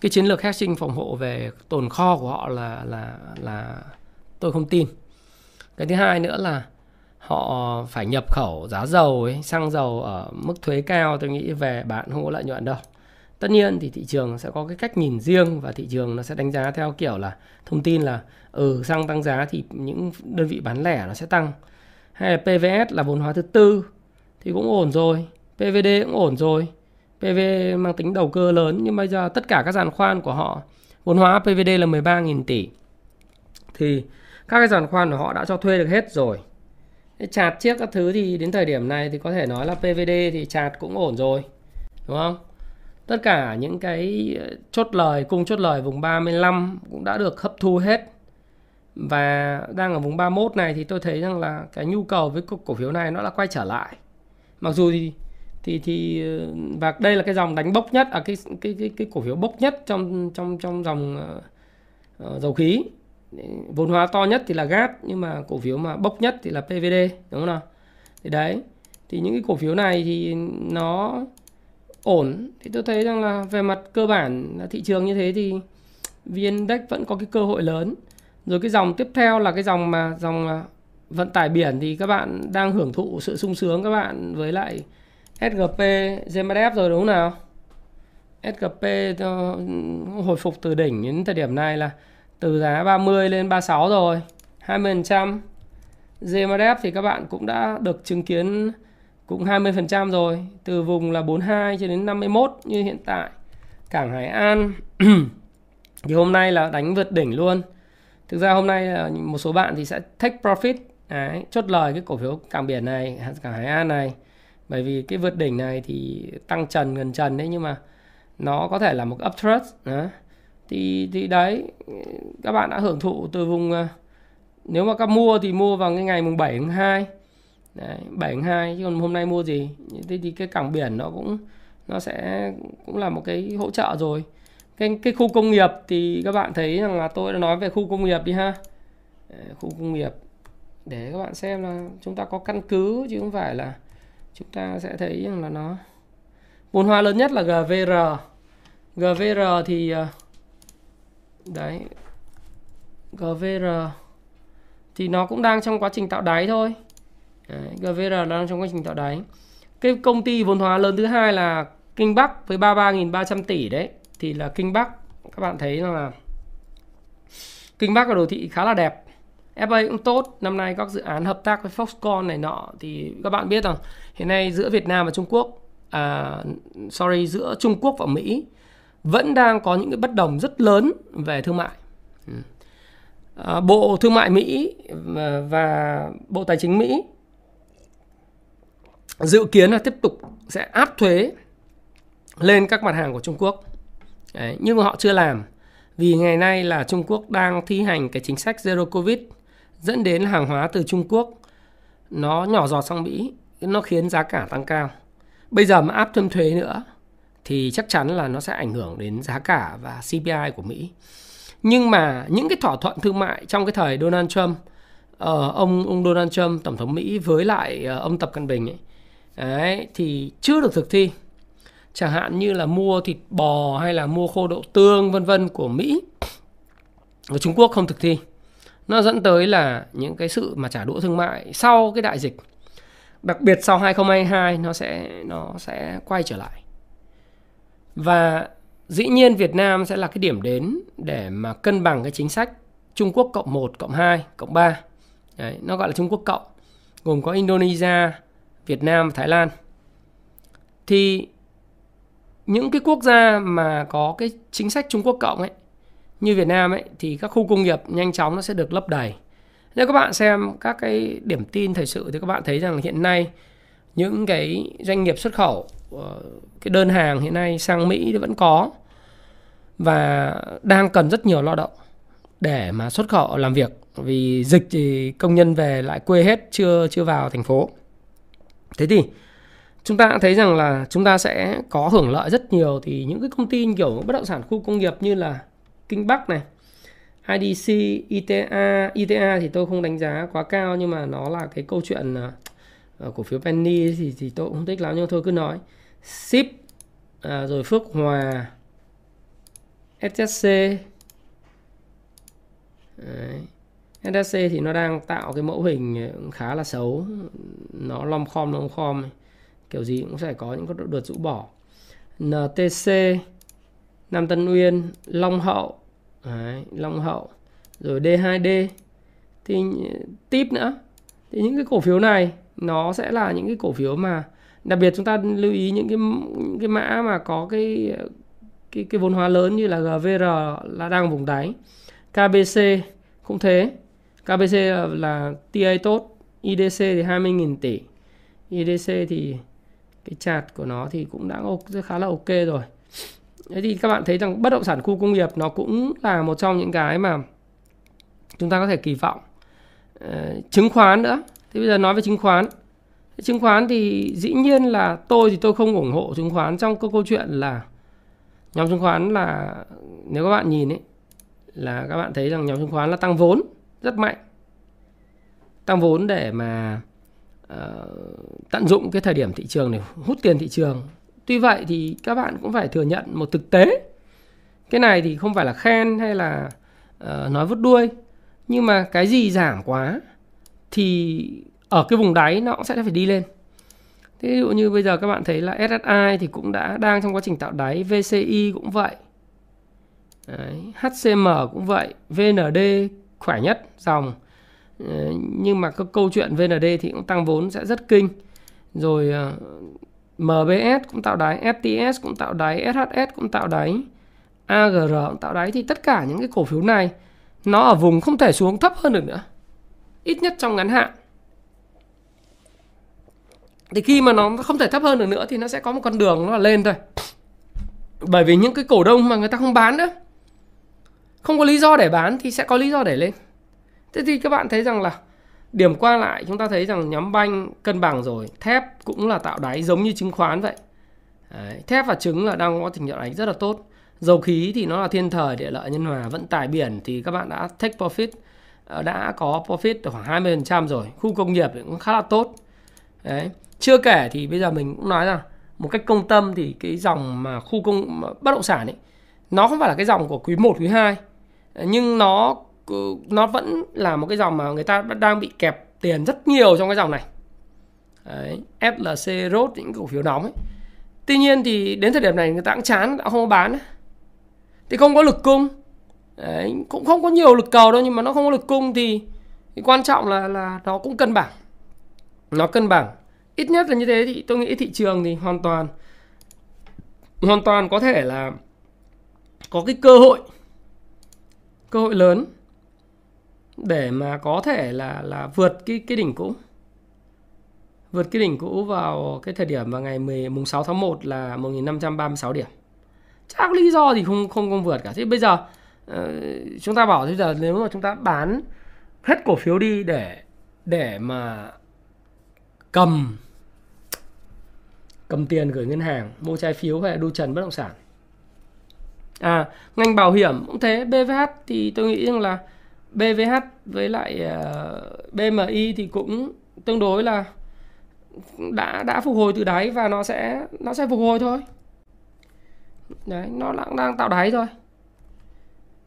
Cái chiến lược hedging phòng hộ về tồn kho của họ là là là tôi không tin. Cái thứ hai nữa là họ phải nhập khẩu giá dầu ấy, xăng dầu ở mức thuế cao tôi nghĩ về bạn không có lợi nhuận đâu. Tất nhiên thì thị trường sẽ có cái cách nhìn riêng và thị trường nó sẽ đánh giá theo kiểu là thông tin là ừ xăng tăng giá thì những đơn vị bán lẻ nó sẽ tăng. Hay là PVS là vốn hóa thứ tư thì cũng ổn rồi PVD cũng ổn rồi PV mang tính đầu cơ lớn nhưng bây giờ tất cả các giàn khoan của họ vốn hóa PVD là 13.000 tỷ thì các cái giàn khoan của họ đã cho thuê được hết rồi chạt chiếc các thứ thì đến thời điểm này thì có thể nói là PVD thì chạt cũng ổn rồi đúng không? Tất cả những cái ờ, chốt lời cung chốt lời vùng 35 cũng đã được hấp thu hết. Và đang ở vùng 31 này thì tôi thấy rằng là cái nhu cầu với cổ phiếu này nó đã quay trở lại. Mặc dù thì thì thì ờ, và đây là cái dòng đánh bốc nhất à cái cái cái cái cổ phiếu bốc nhất trong trong trong dòng uh, dầu khí vốn hóa to nhất thì là gas, nhưng mà cổ phiếu mà bốc nhất thì là PVD đúng không nào? Thì đấy, thì những cái cổ phiếu này thì nó ổn. Thì tôi thấy rằng là về mặt cơ bản là thị trường như thế thì VN Index vẫn có cái cơ hội lớn. Rồi cái dòng tiếp theo là cái dòng mà dòng à, vận tải biển thì các bạn đang hưởng thụ sự sung sướng các bạn với lại SGP GMDF rồi, đúng không nào? SGP ờ, hồi phục từ đỉnh đến thời điểm này là từ giá 30 lên 36 rồi. 20% GMRF thì các bạn cũng đã được chứng kiến cũng 20% rồi. Từ vùng là 42 cho đến 51 như hiện tại. Cảng Hải An. Thì hôm nay là đánh vượt đỉnh luôn. Thực ra hôm nay là một số bạn thì sẽ take profit. Đấy, chốt lời cái cổ phiếu cảng biển này cảng Hải An này. Bởi vì cái vượt đỉnh này thì tăng trần gần trần đấy nhưng mà nó có thể là một uptrend đó thì thì đấy các bạn đã hưởng thụ từ vùng à, nếu mà các mua thì mua vào cái ngày mùng 7 tháng 2 Đấy, 7 2 chứ còn hôm nay mua gì? Thế thì cái cảng biển nó cũng nó sẽ cũng là một cái hỗ trợ rồi. Cái cái khu công nghiệp thì các bạn thấy rằng là tôi đã nói về khu công nghiệp đi ha. Khu công nghiệp. Để các bạn xem là chúng ta có căn cứ chứ không phải là chúng ta sẽ thấy rằng là nó. Vốn hóa lớn nhất là GVR GVR thì uh, đấy GVR thì nó cũng đang trong quá trình tạo đáy thôi Đấy, GVR đang trong quá trình tạo đáy. Cái công ty vốn hóa lớn thứ hai là Kinh Bắc với 33.300 tỷ đấy thì là Kinh Bắc các bạn thấy là Kinh Bắc là đồ thị khá là đẹp. FA cũng tốt, năm nay các dự án hợp tác với Foxconn này nọ thì các bạn biết rằng hiện nay giữa Việt Nam và Trung Quốc à, sorry giữa Trung Quốc và Mỹ vẫn đang có những cái bất đồng rất lớn về thương mại. Ừ. À, Bộ Thương mại Mỹ và Bộ Tài chính Mỹ dự kiến là tiếp tục sẽ áp thuế lên các mặt hàng của Trung Quốc. Đấy, nhưng mà họ chưa làm vì ngày nay là Trung Quốc đang thi hành cái chính sách Zero Covid dẫn đến hàng hóa từ Trung Quốc nó nhỏ giọt sang Mỹ, nó khiến giá cả tăng cao. Bây giờ mà áp thêm thuế nữa thì chắc chắn là nó sẽ ảnh hưởng đến giá cả và CPI của Mỹ. Nhưng mà những cái thỏa thuận thương mại trong cái thời Donald Trump, uh, ông ông Donald Trump tổng thống Mỹ với lại uh, ông Tập Cận Bình ấy, Đấy, thì chưa được thực thi. Chẳng hạn như là mua thịt bò hay là mua khô đậu tương vân vân của Mỹ và Trung Quốc không thực thi. Nó dẫn tới là những cái sự mà trả đũa thương mại sau cái đại dịch. Đặc biệt sau 2022 nó sẽ nó sẽ quay trở lại. Và dĩ nhiên Việt Nam sẽ là cái điểm đến để mà cân bằng cái chính sách Trung Quốc cộng 1, cộng 2, cộng 3. Đấy, nó gọi là Trung Quốc cộng. Gồm có Indonesia, Việt Nam, Thái Lan thì những cái quốc gia mà có cái chính sách Trung Quốc cộng ấy như Việt Nam ấy thì các khu công nghiệp nhanh chóng nó sẽ được lấp đầy. Nếu các bạn xem các cái điểm tin thời sự thì các bạn thấy rằng hiện nay những cái doanh nghiệp xuất khẩu cái đơn hàng hiện nay sang Mỹ vẫn có. Và đang cần rất nhiều lao động để mà xuất khẩu làm việc. Vì dịch thì công nhân về lại quê hết chưa chưa vào thành phố. Thế thì chúng ta thấy rằng là chúng ta sẽ có hưởng lợi rất nhiều. Thì những cái công ty kiểu bất động sản khu công nghiệp như là Kinh Bắc này IDC, ITA, ITA thì tôi không đánh giá quá cao. Nhưng mà nó là cái câu chuyện ờ, ờ, cổ phiếu penny thì thì tôi cũng không thích lắm. Nhưng thôi cứ nói. Ship. À, rồi Phước Hòa. SSC Đấy. SSC thì nó đang tạo cái mẫu hình ừ, khá là xấu. Nó lom khom lom khom kiểu gì cũng sẽ có những cái đợt rũ bỏ. NTC Nam Tân Uyên. Long Hậu. Đấy, Long Hậu. Rồi D2D thì ừ, tiếp nữa. Thì những cái cổ phiếu này nó sẽ là những cái cổ phiếu mà đặc biệt chúng ta lưu ý những cái những cái mã mà có cái cái cái vốn hóa lớn như là GVR là đang vùng đáy KBC cũng thế KBC là, là TA tốt IDC thì 20.000 tỷ IDC thì cái chart của nó thì cũng đã khá là ok rồi Thế thì các bạn thấy rằng bất động sản khu công nghiệp nó cũng là một trong những cái mà chúng ta có thể kỳ vọng. À, chứng khoán nữa. Thế bây giờ nói về chứng khoán. Chứng khoán thì dĩ nhiên là tôi thì tôi không ủng hộ chứng khoán. Trong câu, câu chuyện là nhóm chứng khoán là nếu các bạn nhìn ấy là các bạn thấy rằng nhóm chứng khoán là tăng vốn rất mạnh. Tăng vốn để mà uh, tận dụng cái thời điểm thị trường để hút tiền thị trường. Tuy vậy thì các bạn cũng phải thừa nhận một thực tế. Cái này thì không phải là khen hay là uh, nói vứt đuôi. Nhưng mà cái gì giảm quá thì ở cái vùng đáy nó cũng sẽ phải đi lên Thế ví dụ như bây giờ các bạn thấy là SSI thì cũng đã đang trong quá trình tạo đáy, VCI cũng vậy. Đấy, HCM cũng vậy, VND khỏe nhất dòng. Ờ, nhưng mà cái câu chuyện VND thì cũng tăng vốn sẽ rất kinh. Rồi ờ, MBS cũng tạo đáy, FTS cũng tạo đáy, SHS cũng tạo đáy, AGR cũng tạo đáy thì tất cả những cái cổ phiếu này nó ở vùng không thể xuống thấp hơn được nữa. Ít nhất trong ngắn hạn. Thì khi mà nó không thể thấp hơn được nữa thì nó sẽ có một con đường nó là lên thôi. Bởi vì những cái cổ đông mà người ta không bán nữa. Không có lý do để bán thì sẽ có lý do để lên. Thế thì các bạn thấy rằng là Điểm qua lại chúng ta thấy rằng nhóm banh cân bằng rồi, thép cũng là tạo đáy giống như chứng khoán vậy. Đấy, thép và trứng là đang có tình trạng đánh rất là tốt. Dầu khí thì nó là thiên thời địa lợi nhân hòa, vận tải biển thì các bạn đã take profit ờ, đã có profit khoảng 20% rồi. Khu công nghiệp cũng khá là tốt. Đấy. Chưa kể thì bây giờ mình cũng nói rằng một cách công tâm thì cái dòng mà khu công bất động sản ấy nó không phải là cái dòng của quý 1, quý 2 nhưng nó nó vẫn là một cái dòng mà người ta đang bị kẹp tiền rất nhiều trong cái dòng này Đấy, FLC, rốt những cổ phiếu nóng ấy. Tuy nhiên thì đến thời điểm này người ta cũng chán, đã không có bán Thì không có lực cung Đấy, cũng không có nhiều lực cầu đâu nhưng mà nó không có lực cung thì, thì quan trọng là là nó cũng cân bằng. Nó cân bằng. Ít nhất là như thế thì tôi nghĩ thị trường thì hoàn toàn hoàn toàn có thể là có cái cơ hội cơ hội lớn để mà có thể là là vượt cái cái đỉnh cũ vượt cái đỉnh cũ vào cái thời điểm vào ngày 10 mùng 6 tháng 1 là 1536 điểm. Chắc lý do thì không không không vượt cả. Thế bây giờ ờ, chúng ta bảo bây giờ nếu mà chúng ta bán hết cổ phiếu đi để để mà cầm cầm tiền gửi ngân hàng, mua trái phiếu hay là đu trần bất động sản. À, ngành bảo hiểm cũng thế, BVH thì tôi nghĩ rằng là BVH với lại ờ, uh, BMI thì cũng tương đối là đã đã phục hồi từ đáy và nó sẽ nó sẽ phục hồi thôi. Đấy, nó đang đang tạo đáy thôi.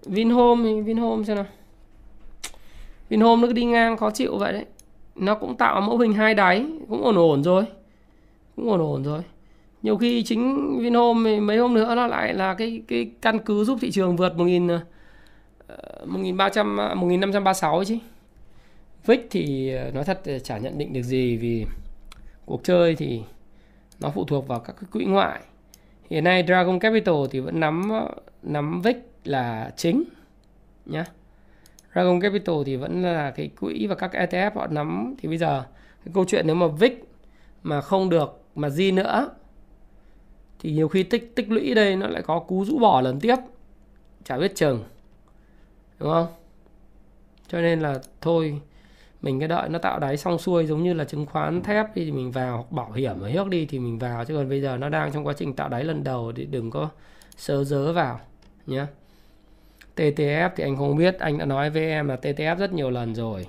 Vinhome thì Vinhome xem nào. Vinhome nó cứ đi ngang khó chịu vậy đấy. Nó cũng tạo mẫu hình hai đáy, cũng ổn ổn rồi. Cũng ổn ổn rồi. Nhiều khi chính Vinhome mấy hôm nữa nó lại là cái cái căn cứ giúp thị trường vượt 1000 1300 1536 chứ. VIX thì ờ, nói thật chả nhận định được gì vì cuộc chơi thì nó phụ thuộc vào các cái quỹ ngoại. Hiện nay Dragon Capital thì vẫn nắm ờ, nắm VIX là chính, nhá. Dragon Capital thì vẫn là cái quỹ và các ETF họ nắm thì bây giờ, cái câu chuyện nếu mà VIX mà không được mà gì nữa? Thì nhiều khi tích tích lũy đây nó lại có cú rũ bỏ lần tiếp. Chả biết chừng. Đúng không? Cho nên là thôi, mình cái đợi nó tạo đáy xong xuôi giống như là chứng khoán thép thì mình vào, hoặc bảo hiểm ở hiếc đi thì mình vào. Chứ còn bây giờ nó đang trong quá trình tạo đáy lần đầu thì đừng có sớ dớ vào nhé TTF thì anh không biết, anh đã nói với em là TTF rất nhiều lần rồi.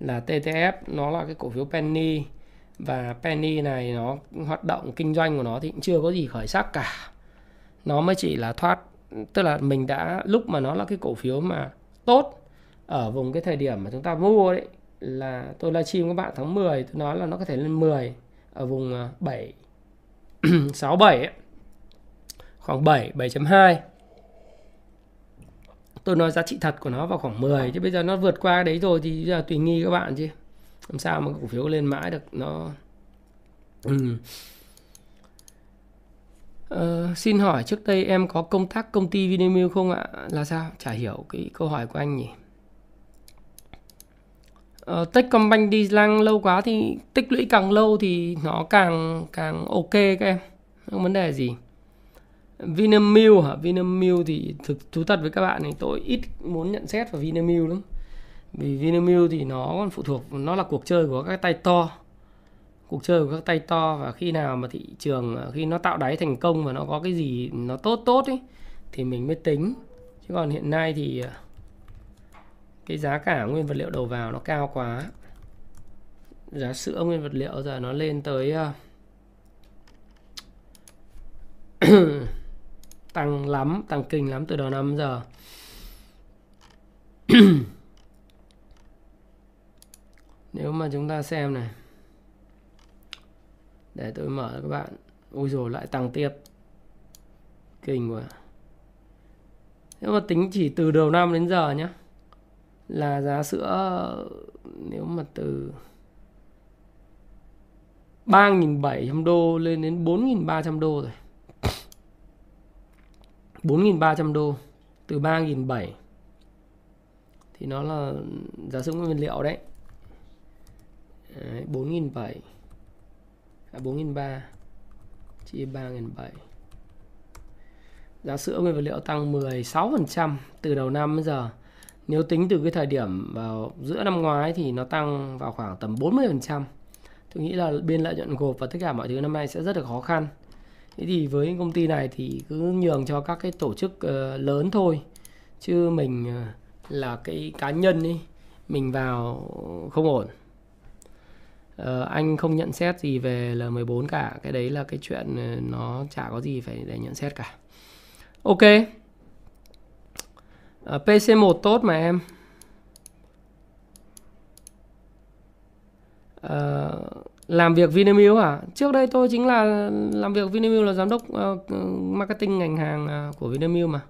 Là TTF nó là cái cổ phiếu penny và penny này, nó hoạt động kinh doanh của nó thì cũng chưa có gì khởi sắc cả. Nó mới chỉ là thoát, tức là mình đã, lúc mà nó là cái cổ phiếu mà tốt ở vùng cái thời điểm mà chúng ta mua đấy là tôi livestream các bạn tháng 10 tôi nói là nó có thể lên 10 ở vùng 7 6 7 ấy. khoảng 7 7.2 tôi nói giá trị thật của nó vào khoảng 10 chứ bây giờ nó vượt qua đấy rồi thì giờ tùy nghi các bạn chứ làm sao mà cổ phiếu lên mãi được nó ừ. Ờ, xin hỏi trước đây em có công tác công ty Vinamilk không ạ? Là sao? Chả hiểu cái câu hỏi của anh nhỉ. Ờ, Techcombank đi lăng lâu quá thì tích lũy càng lâu thì nó càng càng ok các em. Không vấn đề gì. Vinamilk hả? Vinamilk thì thực thú thật với các bạn thì tôi ít muốn nhận xét vào Vinamilk lắm. Vì Vinamilk thì nó còn phụ thuộc, nó là cuộc chơi của các tay to. Cuộc chơi của các tay to và khi nào mà thị trường, khi nó tạo đáy thành công và nó có cái gì nó tốt tốt ấy, thì mình mới tính. Chứ còn hiện nay thì à, cái giá cả nguyên vật liệu đầu vào nó cao quá. Giá sữa nguyên vật liệu giờ nó lên tới à, tăng lắm, tăng kinh lắm từ đầu năm giờ. nếu mà chúng ta xem này. Để tôi mở các bạn. Ui rồi lại tăng tiếp. Kinh quá. Nếu mà tính chỉ từ đầu năm đến giờ nhé là giá sữa nếu mà từ 3.700 đô lên đến 4.300 đô rồi. 4.300 đô từ 3.700 thì nó là giá sữa nguyên liệu đấy, đấy 4.700 là 4.300 chia 3.700 giá sữa nguyên vật liệu tăng 16% từ đầu năm đến giờ. Nếu tính từ cái thời điểm vào giữa năm ngoái thì nó tăng vào khoảng tầm 40% tôi nghĩ là biên lợi nhuận gộp và tất cả mọi thứ năm nay sẽ rất là khó khăn. Thế thì với công ty này thì cứ nhường cho các cái tổ chức uh, lớn thôi. Chứ mình uh, là cái cá nhân ấy mình vào không ổn uh, anh không nhận xét gì về L14 cả cái đấy là cái chuyện ờ, nó chả có gì phải để nhận xét cả ok ờ, uh, PC1 tốt mà em uh, làm việc Vinamilk à? Trước đây tôi chính là làm việc Vinamilk là giám đốc uh, marketing ngành hàng uh, của Vinamilk mà.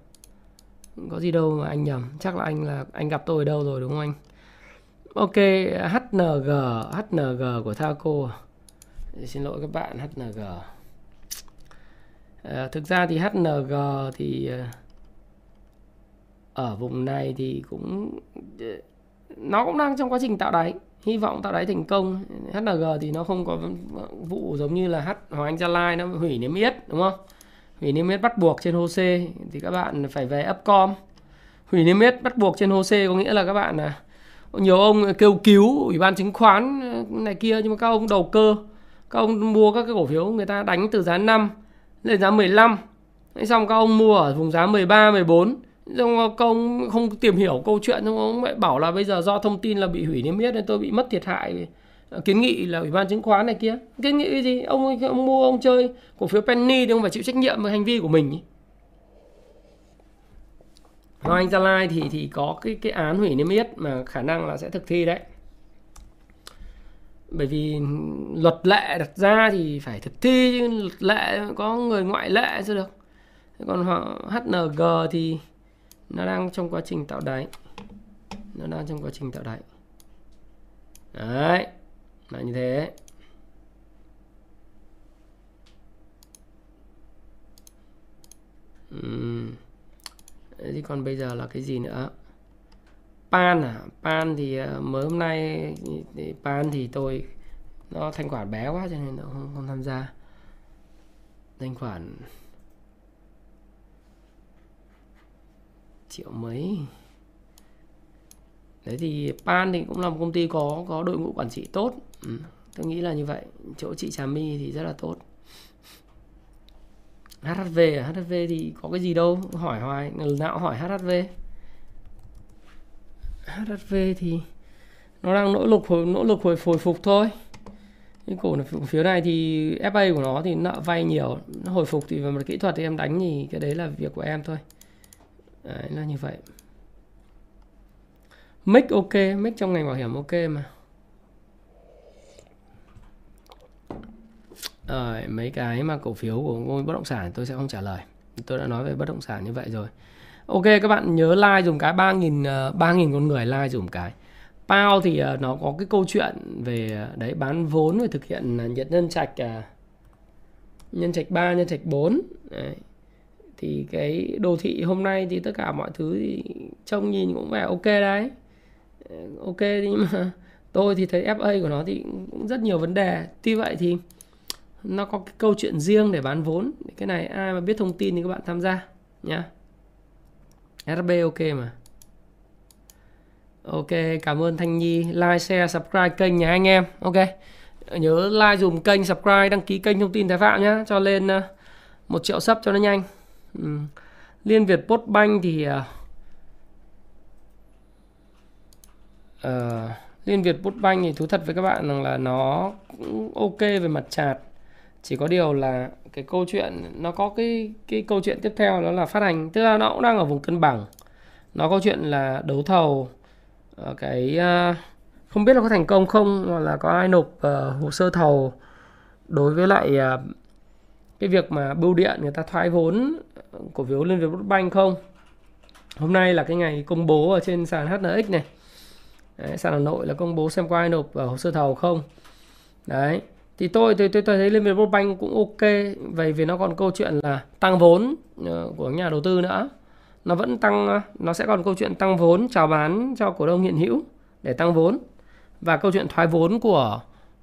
Có gì đâu mà anh nhầm. Chắc là anh là anh gặp tôi ở đâu rồi đúng không anh? Ok, HNG, HNG của Thaco. Xin lỗi các bạn, HNG. À, ờ, thực ra thì HNG thì ờ, ở vùng này thì cũng ờ, nó cũng đang trong quá trình tạo đáy. Hy vọng tạo đáy thành công. HNG thì nó không có vụ giống như là H Hoàng Anh Gia Lai nó hủy niêm yết đúng không? Hủy niêm yết bắt buộc trên HOSE thì các bạn phải về Upcom. Hủy niêm yết bắt buộc trên HOSE có nghĩa là các bạn là nhiều ông kêu cứu ủy ban chứng khoán ờ, này kia nhưng mà các ông đầu cơ. Các ông mua các cái cổ phiếu người ta đánh từ giá 5 lên giá 15 xong các ông mua ở vùng giá 13, 14 Xong các ông không tìm hiểu câu chuyện Xong ông lại bảo là bây giờ do thông tin là bị hủy niêm yết Nên tôi bị mất thiệt hại ờ, Kiến nghị là ủy ban chứng khoán này kia. Kiến nghị gì? Ông, ông mua ông chơi cổ phiếu penny Thì ông phải chịu trách nhiệm về hành vi của mình Hoàng Anh Gia Lai thì thì có cái cái án hủy niêm yết mà khả năng là sẽ thực thi đấy. Bởi vì luật lệ đặt ra thì phải thực thi, chứ luật lệ có người ngoại lệ chứ được. Còn họ HNG thì nó đang trong quá trình tạo đáy. Nó đang trong quá trình tạo đáy. Đấy. Là như thế. Uhm thì còn bây giờ là cái gì nữa? Pan à? Pan thì ờ, mới hôm nay thì pan thì tôi nó thanh khoản bé quá cho nên nó không, không tham gia. Thanh khoản triệu mấy? Đấy thì pan thì cũng là một công ty có có đội ngũ quản trị tốt. Ừ, tôi nghĩ là như vậy. Chỗ chị trà my thì rất là tốt. HHV à? HHV thì có cái gì đâu. Hỏi hoài lần nào hỏi HHV HHV thì nó đang nỗ lực hồi, nỗ lực hồi hồi phục thôi. Cái cổ phiếu này thì FA của nó thì nợ vay nhiều. Nó hồi phục thì về mặt kỹ thuật thì em đánh thì cái đấy là việc của em thôi. Đấy, là như vậy. Mic ok, mic trong ngành bảo hiểm ok mà. Ờ, mấy cái mà cổ phiếu của ngôi bất động sản tôi sẽ không trả lời. Tôi đã nói về bất động sản như vậy rồi. Ok các bạn nhớ like dùng cái ba nghìn ờ, ba nghìn con người like dùng cái. Pao thì uh, nó có cái câu chuyện về uh, đấy bán vốn và thực hiện uh, nhận nhân trạch uh, nhân trạch 3 nhân trạch 4 Đấy. thì cái đồ thị hôm nay thì tất cả mọi thứ thì trông nhìn cũng vẻ ok đấy ok nhưng mà tôi thì thấy FA của nó thì cũng rất nhiều vấn đề tuy vậy thì nó có cái câu chuyện riêng để bán vốn. Cái này ai mà biết thông tin thì các bạn tham gia nhá. RB ok mà. Ok cảm ơn Thanh Nhi. Like share subscribe kênh nhà anh em. Ok. Nhớ like dùng kênh subscribe đăng ký kênh thông tin thái phạm nhá. Cho lên ờ, một triệu sub cho nó nhanh. Ừ. Liên Việt Postbank thì uh, uh, Liên Việt Postbank thì thú thật với các bạn rằng là nó cũng ok về mặt chart chỉ có điều là cái câu chuyện nó có cái cái câu chuyện tiếp theo đó là phát hành. Tức là nó cũng đang ở vùng cân bằng. Nó có chuyện là đấu thầu ờ, cái ờ, không biết là có thành công không hoặc là có ai nộp uh, hồ sơ thầu đối với lại uh, cái việc mà bưu điện người ta thoái vốn cổ phiếu Liên Việt banh không? Hôm nay là cái ngày công bố ở trên sàn HNX này. Đấy, sàn Hà Nội là công bố xem có ai nộp uh, hồ sơ thầu không? Đấy thì tôi tôi tôi, tôi thấy Liên Việt Bank cũng ok vậy vì nó còn câu chuyện là tăng vốn ờ, của nhà đầu tư nữa. Nó vẫn tăng ờ, nó sẽ còn câu chuyện tăng vốn chào bán cho cổ đông hiện hữu để tăng vốn. Và câu chuyện thoái vốn của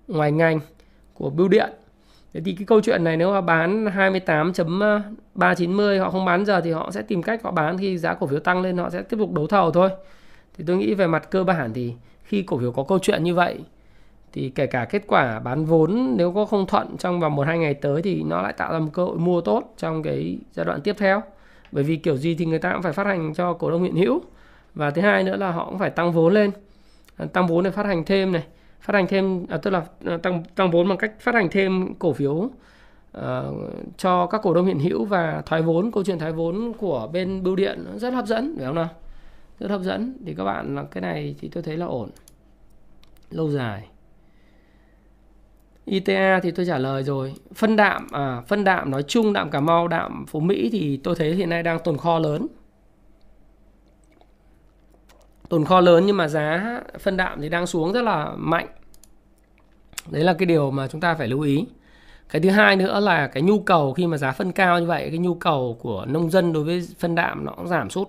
ngoài ngành của bưu điện. Thế thì cái câu chuyện này nếu mà bán 28.390 họ không bán giờ thì họ sẽ tìm cách họ bán khi giá cổ phiếu tăng lên họ sẽ tiếp tục đấu thầu thôi. Thì tôi nghĩ về mặt cơ bản thì khi cổ phiếu có câu chuyện như vậy thì kể cả kết quả bán vốn nếu có không thuận trong vòng 1 2 ngày tới thì nó lại tạo ra một cơ hội mua tốt trong cái giai đoạn tiếp theo. Bởi vì kiểu gì thì người ta cũng phải phát hành cho cổ đông hiện hữu. Và thứ hai nữa là họ cũng phải tăng vốn lên. À, tăng vốn để phát hành thêm này phát hành thêm à, tức là à, tăng tăng vốn bằng cách phát hành thêm cổ phiếu uh, cho các cổ đông hiện hữu và thoái vốn câu chuyện thoái vốn của bên bưu điện rất hấp dẫn phải không nào rất hấp dẫn thì các bạn là cái này thì tôi thấy là ổn lâu dài ITA thì tôi trả lời rồi. Phân đạm à phân đạm nói chung đạm Cà Mau đạm Phú Mỹ thì tôi thấy hiện nay đang tồn kho lớn. Tồn kho lớn nhưng mà giá phân đạm thì đang xuống rất là mạnh. Đấy là cái điều mà chúng ta phải lưu ý. Cái thứ hai nữa là cái nhu cầu khi mà giá phân cao như vậy cái nhu cầu của nông dân đối với phân đạm nó cũng giảm sút.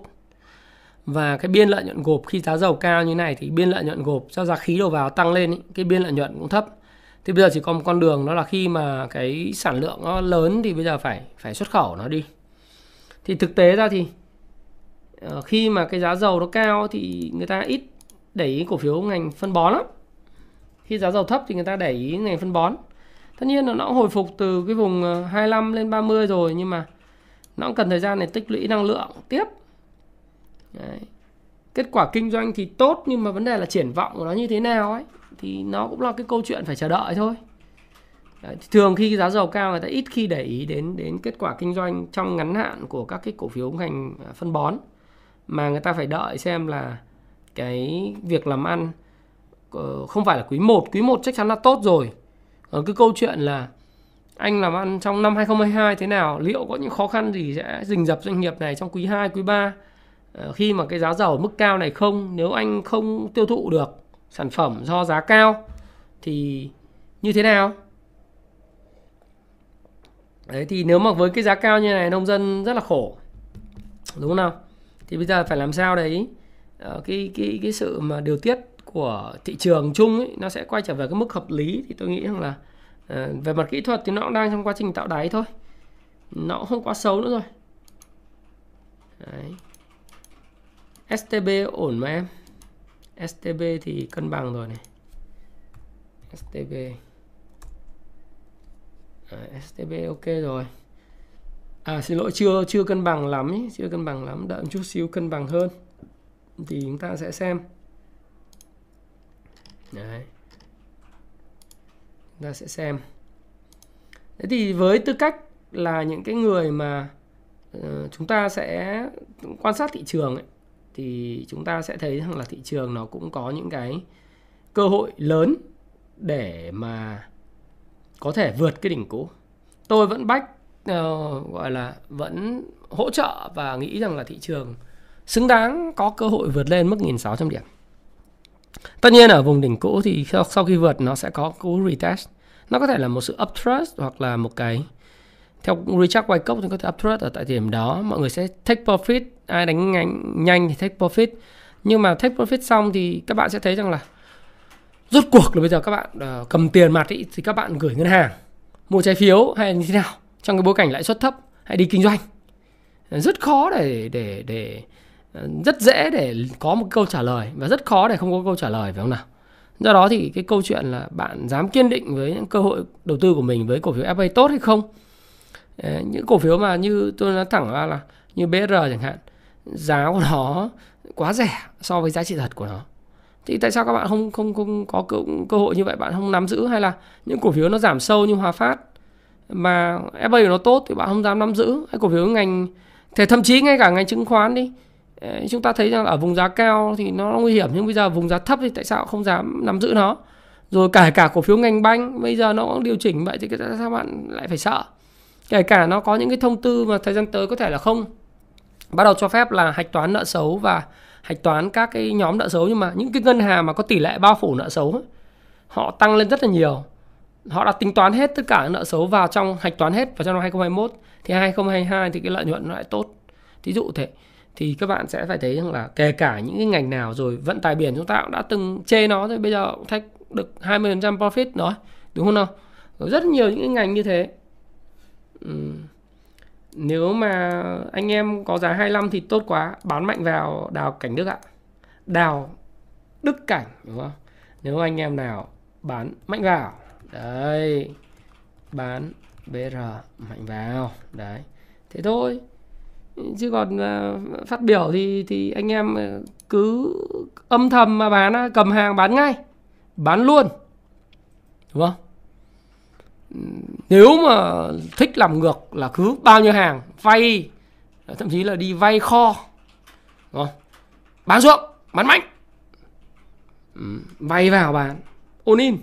Và cái biên lợi nhuận gộp khi giá dầu cao như này thì biên lợi nhuận gộp do giá khí đầu vào tăng lên ý, cái biên lợi nhuận cũng thấp thì bây giờ chỉ còn một con đường, đó là khi mà cái sản lượng nó lớn thì bây giờ phải phải xuất khẩu nó đi. Thì thực tế ra thì ờ, khi mà cái giá dầu nó cao thì người ta ít để ý cổ phiếu ngành phân bón lắm. Khi giá dầu thấp thì người ta để ý ngành phân bón. Tất nhiên là nó hồi phục từ cái vùng ờ, 25 lên 30 rồi nhưng mà nó cũng cần thời gian để tích lũy năng lượng tiếp. Đấy. kết quả kinh doanh thì tốt nhưng mà vấn đề là triển vọng của nó như thế nào ấy thì nó cũng là cái câu chuyện phải chờ đợi thôi. Đấy, thường khi giá dầu cao người ta ít khi để ý đến đến kết quả kinh doanh trong ngắn hạn của các cái cổ phiếu ngành à, phân bón. Mà người ta phải đợi xem là cái việc làm ăn ờ, không phải là quý 1, quý 1 chắc chắn là tốt rồi. Còn cái câu chuyện là anh làm ăn trong năm 2022 thế nào, liệu có những khó khăn gì sẽ rình rập doanh nghiệp này trong quý 2, quý 3 ờ, khi mà cái giá dầu ở mức cao này không, nếu anh không tiêu thụ được sản phẩm do giá cao thì như thế nào? Đấy thì nếu mà với cái giá cao như này nông dân rất là khổ. Đúng không nào? thì bây giờ phải làm sao đấy ờ, cái cái cái sự mà điều tiết của thị trường chung ấy, nó sẽ quay trở về cái mức hợp lý thì tôi nghĩ rằng là ờ, về mặt kỹ thuật thì nó cũng đang trong quá trình tạo đáy thôi nó cũng không quá xấu nữa rồi đấy. STB ổn mà em STB thì cân bằng rồi này. STB à, STB ok rồi. À xin lỗi chưa chưa cân bằng lắm ý, chưa cân bằng lắm. Đợi một chút xíu cân bằng hơn. Thì chúng ta sẽ xem. Đấy. Chúng ta sẽ xem. Thế thì với tư cách là những cái người mà uh, chúng ta sẽ quan sát thị trường ấy, thì chúng ta sẽ thấy rằng là thị trường nó cũng có những cái cơ hội lớn để mà có thể vượt cái đỉnh cũ tôi vẫn bách uh, gọi là vẫn hỗ trợ và nghĩ rằng là thị trường xứng đáng có cơ hội vượt lên mức 1.600 điểm. Tất nhiên ở vùng đỉnh cũ thì sau, sau khi vượt nó sẽ có cú retest. Nó có thể là một sự uptrust hoặc là một cái theo Richard Wyckoff thì có thể uptrust ở tại điểm đó. Mọi người sẽ take profit. Ai đánh nhanh, nhanh thì take profit. Nhưng mà take profit xong thì các bạn sẽ thấy rằng là rốt cuộc là bây giờ các bạn uh, cầm tiền mặt ý, thì các bạn gửi ngân hàng mua trái phiếu hay như thế nào trong cái bối cảnh lãi suất thấp hay đi kinh doanh. Rất khó để để để ờ, rất dễ để có một câu trả lời và rất khó để không có câu trả lời phải không nào? Do đó thì cái câu chuyện là bạn dám kiên định với những cơ hội đầu tư của mình với cổ phiếu FA tốt hay không Ờ, những cổ phiếu mà như tôi nói thẳng ra là như BR chẳng hạn giá của nó quá rẻ so với giá trị thật của nó. Thì tại sao các bạn không không không có cơ, cơ hội như vậy? Bạn không nắm giữ hay là những cổ phiếu nó giảm sâu như Hòa Phát mà FA của nó tốt thì bạn không dám nắm giữ? Hay cổ phiếu ngành thì thậm chí ngay cả ngành chứng khoán đi ờ, chúng ta thấy rằng ở vùng giá cao thì nó nguy hiểm nhưng bây giờ vùng giá thấp thì tại sao không dám nắm giữ nó? Rồi cả cả cổ phiếu ngành banh bây giờ nó cũng điều chỉnh vậy thì tại sao bạn lại phải sợ? Kể cả nó có những cái thông tư mà thời gian tới có thể là không. Bắt đầu cho phép là hạch toán nợ xấu và hạch toán các cái nhóm nợ xấu nhưng mà những cái ngân hàng mà có tỷ lệ bao phủ nợ xấu ấy, họ tăng lên rất là nhiều. Họ đã tính toán hết tất cả nợ xấu vào trong hạch toán hết vào trong năm 2021 thì 2022 thì cái lợi nhuận nó lại tốt. Thí dụ thế thì các bạn sẽ phải thấy rằng là kể cả những cái ngành nào rồi vận tải biển chúng ta cũng đã từng chê nó rồi bây giờ cũng thách được 20% profit đó đúng không nào? Rồi rất nhiều những cái ngành như thế ừ. nếu mà anh em có giá 25 thì tốt quá bán mạnh vào đào cảnh đức ạ. Đào đức cảnh đúng không? Nếu anh em nào bán mạnh vào đấy bán BR mạnh vào đấy. Thế thôi. Chứ còn uh, phát biểu thì thì anh em ờ, cứ âm thầm mà bán cầm hàng bán ngay bán luôn đúng không? Nếu mà thích làm ngược là cứ bao nhiêu hàng, vay, thậm chí là đi vay kho. Đúng không? bán ruộng, bán mạnh vay vào bán. Ôn in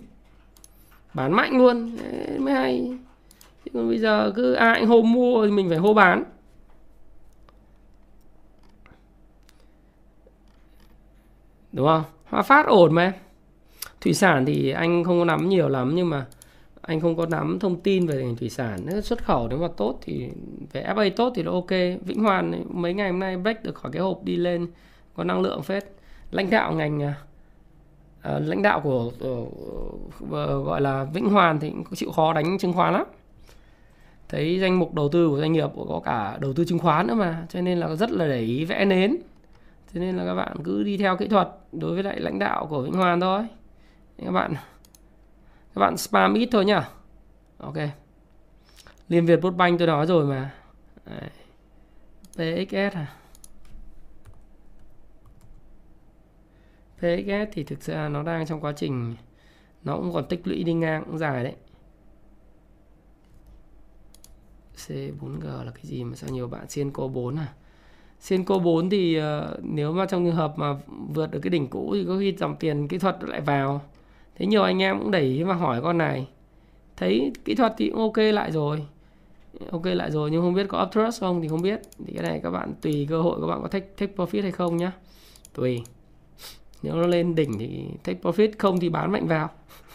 bán mạnh luôn. Đấy, mới hay. Chứ còn bây giờ cứ ai hô mua thì mình phải hô bán. Đúng không? Hoa Phát ổn mà. Thủy sản thì anh không có nắm nhiều lắm nhưng mà anh không có nắm thông tin về ngành thủy sản nếu xuất khẩu nếu mà tốt thì về FA tốt thì nó ok. Vĩnh Hoàn mấy ngày hôm nay break được khỏi cái hộp đi lên có năng lượng phết. Lãnh đạo ngành à, à lãnh đạo của uh, gọi là Vĩnh Hoàn thì cũng chịu khó đánh chứng khoán lắm. Thấy danh mục đầu tư của doanh nghiệp có cả đầu tư chứng khoán nữa mà cho nên là rất là để ý vẽ nến. Cho nên là các bạn cứ đi theo kỹ thuật đối với lại lãnh đạo của Vĩnh Hoàn thôi. Các bạn các bạn spam ít thôi nhá. Ok. Liên việt banh tôi nói rồi mà. Đấy. pxs à? Pxs thì thực ra nó đang trong quá trình nó cũng còn tích lũy đi ngang cũng dài đấy. C4G là cái gì mà sao nhiều bạn Senco 4 à? Senco 4 thì uh, nếu mà trong trường hợp mà vượt được cái đỉnh cũ thì có khi dòng tiền kỹ thuật lại vào thế nhiều anh em cũng đẩy và hỏi con này. Thấy kỹ thuật thì cũng ok lại rồi. Ok lại rồi nhưng không biết có uptrust không thì không biết. Thì cái này các bạn tùy cơ hội các bạn có take, take profit hay không nhá. Tùy. Nếu nó lên đỉnh thì take profit không thì bán mạnh vào.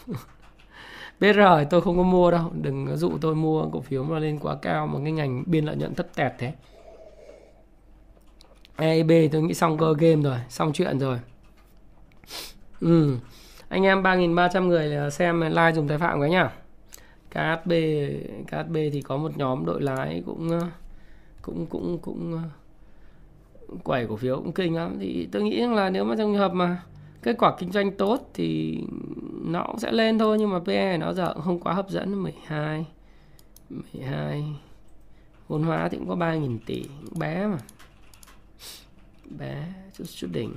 BR tôi không có mua đâu. Đừng dụ tôi mua cổ phiếu mà lên quá cao mà cái ngành biên lợi nhuận thấp tẹt thế. EIB tôi nghĩ xong cơ game rồi xong chuyện rồi. Ừ anh em 3.300 người à, xem like dùng tài phạm cái nhá. KHB KHB thì có một nhóm đội lái cũng à, cũng cũng cũng à, quẩy cổ phiếu cũng kinh lắm. Thì tôi nghĩ là nếu mà trong trường hợp mà kết quả kinh doanh tốt thì nó cũng sẽ lên thôi, nhưng mà PE nó giờ cũng không quá hấp dẫn. 12 12 vốn hóa thì cũng có 3.000 tỷ bé mà. Bé chút chút đỉnh.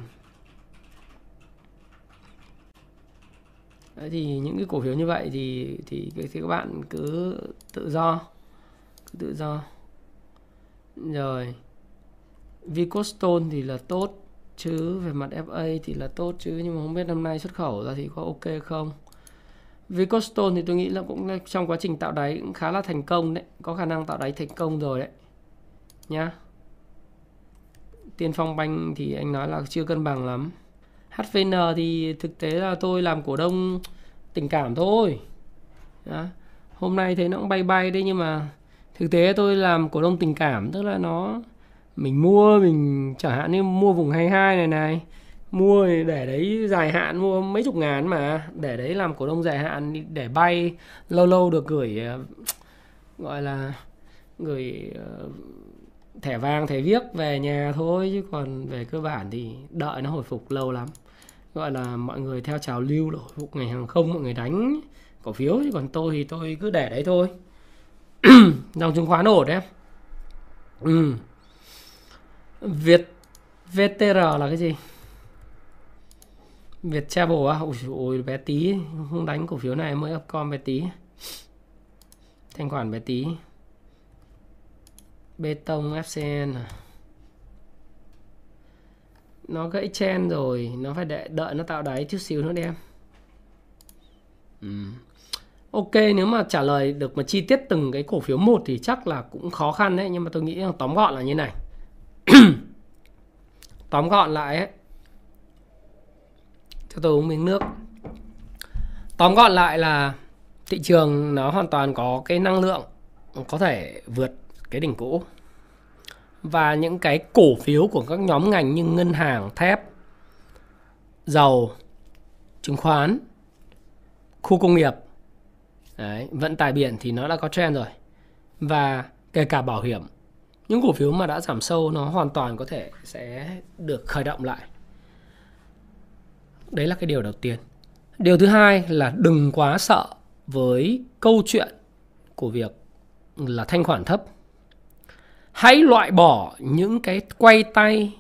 Đấy thì những cái cổ phiếu như vậy thì thì, thì các bạn cứ tự do cứ tự do. Rồi Vicostone thì là tốt chứ về mặt FA thì là tốt chứ nhưng mà không biết năm nay xuất khẩu ra thì có ok không? Vicostone thì tôi nghĩ là cũng trong quá trình tạo đáy cũng khá là thành công đấy có khả năng tạo đáy thành công rồi đấy nhá. Tiên Phong Banh thì anh nói là chưa cân bằng lắm. HVN thì thực tế là tôi làm cổ đông tình cảm thôi Đó. hôm nay thấy nó cũng bay bay đấy, nhưng mà thực tế tôi làm cổ đông tình cảm, tức là nó, mình mua, mình chẳng hạn như mua vùng 22 này này, mua để đấy dài hạn, mua mấy chục ngàn mà, để đấy làm cổ đông dài hạn để bay, lâu lâu được gửi ờ, gọi là gửi ờ, thẻ vàng, thẻ viếc về nhà thôi, chứ còn về cơ bản thì đợi nó hồi phục lâu lắm gọi là mọi người theo trào lưu là hồi phục ngành hàng không mọi người đánh cổ phiếu chứ còn tôi thì tôi cứ để đấy thôi. Dòng chứng khoán ổn đấy ừ. Việt VTR là cái gì? Việt Travel á ôi, ôi bé tí. Không đánh cổ phiếu này mới upcom bé tí. Thanh khoản bé tí. Bê tông FCN à? Nó gãy chen rồi nó phải đợi, đợi nó tạo đáy chút xíu nữa đi em. Ừ. ok nếu mà trả lời được mà chi tiết từng cái cổ phiếu một thì chắc là cũng khó khăn đấy nhưng mà tôi nghĩ là tóm gọn là như này. Tóm gọn lại ấy. Cho tôi uống miếng nước. Tóm gọn lại là thị trường nó hoàn toàn có cái năng lượng có thể vượt cái đỉnh cũ và những cái cổ phiếu của các nhóm ngành như ngân hàng, thép, dầu, chứng khoán, khu công nghiệp, đấy, vận tải biển thì nó đã có trend rồi. Và kể cả bảo hiểm những cổ phiếu mà đã giảm sâu nó hoàn toàn có thể sẽ được khởi động lại. Đấy là cái điều đầu tiên. Điều thứ hai là đừng quá sợ với câu chuyện của việc là thanh khoản thấp hãy loại bỏ những cái quay tay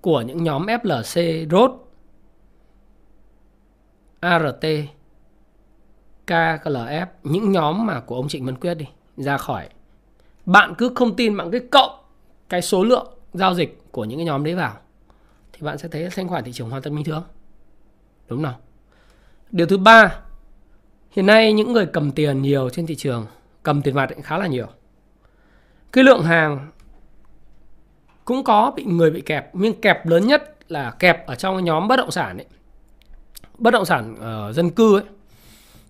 của những nhóm FLC, ROT, ART, KLF, những nhóm mà của ông Trịnh Văn Quyết đi, ra khỏi. Bạn cứ không tin, bạn cứ cộng cái số lượng giao dịch của những cái nhóm đấy vào thì bạn sẽ thấy thanh khoản thị trường hoàn toàn bình thường. Đúng không? Điều thứ ba, hiện nay những người cầm tiền nhiều trên thị trường, cầm tiền mặt khá là nhiều cái lượng hàng cũng có bị người bị kẹp nhưng kẹp lớn nhất là kẹp ở trong nhóm bất động sản ấy. Bất động sản uh, dân cư ấy.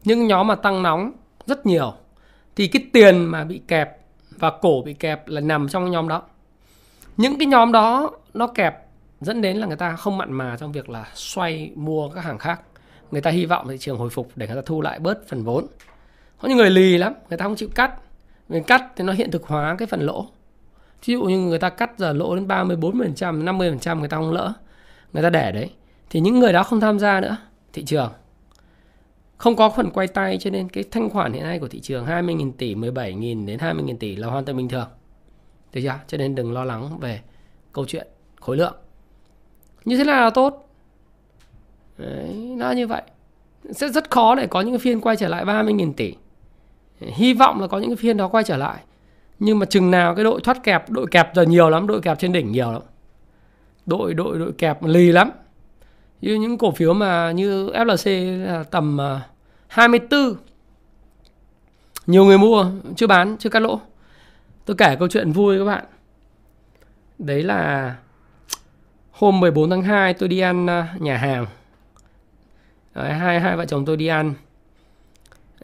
Những nhóm mà tăng nóng rất nhiều thì cái tiền mà bị kẹp và cổ bị kẹp là nằm trong nhóm đó. Những cái nhóm đó nó kẹp dẫn đến là người ta không mặn mà trong việc là xoay mua các hàng khác. Người ta hy vọng thị trường hồi phục để người ta thu lại bớt phần vốn. Có những người lì lắm người ta không chịu cắt người cắt thì nó hiện thực hóa cái phần lỗ ví dụ như người ta cắt giờ lỗ đến 30, 40%, 50% người ta không lỡ người ta để đấy thì những người đó không tham gia nữa thị trường không có phần quay tay cho nên cái thanh khoản hiện nay của thị trường 20.000 tỷ, 17.000 đến 20.000 tỷ là hoàn toàn bình thường. Được chưa? Cho nên đừng lo lắng về câu chuyện khối lượng. Như thế nào là tốt? Đấy, nó như vậy. Sẽ rất khó để có những phiên quay trở lại 30.000 tỷ hy vọng là có những cái phiên đó quay trở lại. Nhưng mà chừng nào cái đội thoát kẹp đội kẹp giờ nhiều lắm đội kẹp trên đỉnh nhiều lắm. Đội đội đội kẹp lì lắm. Như những cổ phiếu mà như FLC là tầm à, 24 nhiều người mua chưa bán chưa cắt lỗ. Tôi kể câu chuyện vui các bạn. Đấy là hôm 14 tháng 2 tôi đi ăn à, nhà hàng. Đấy, hai hai vợ chồng tôi đi ăn.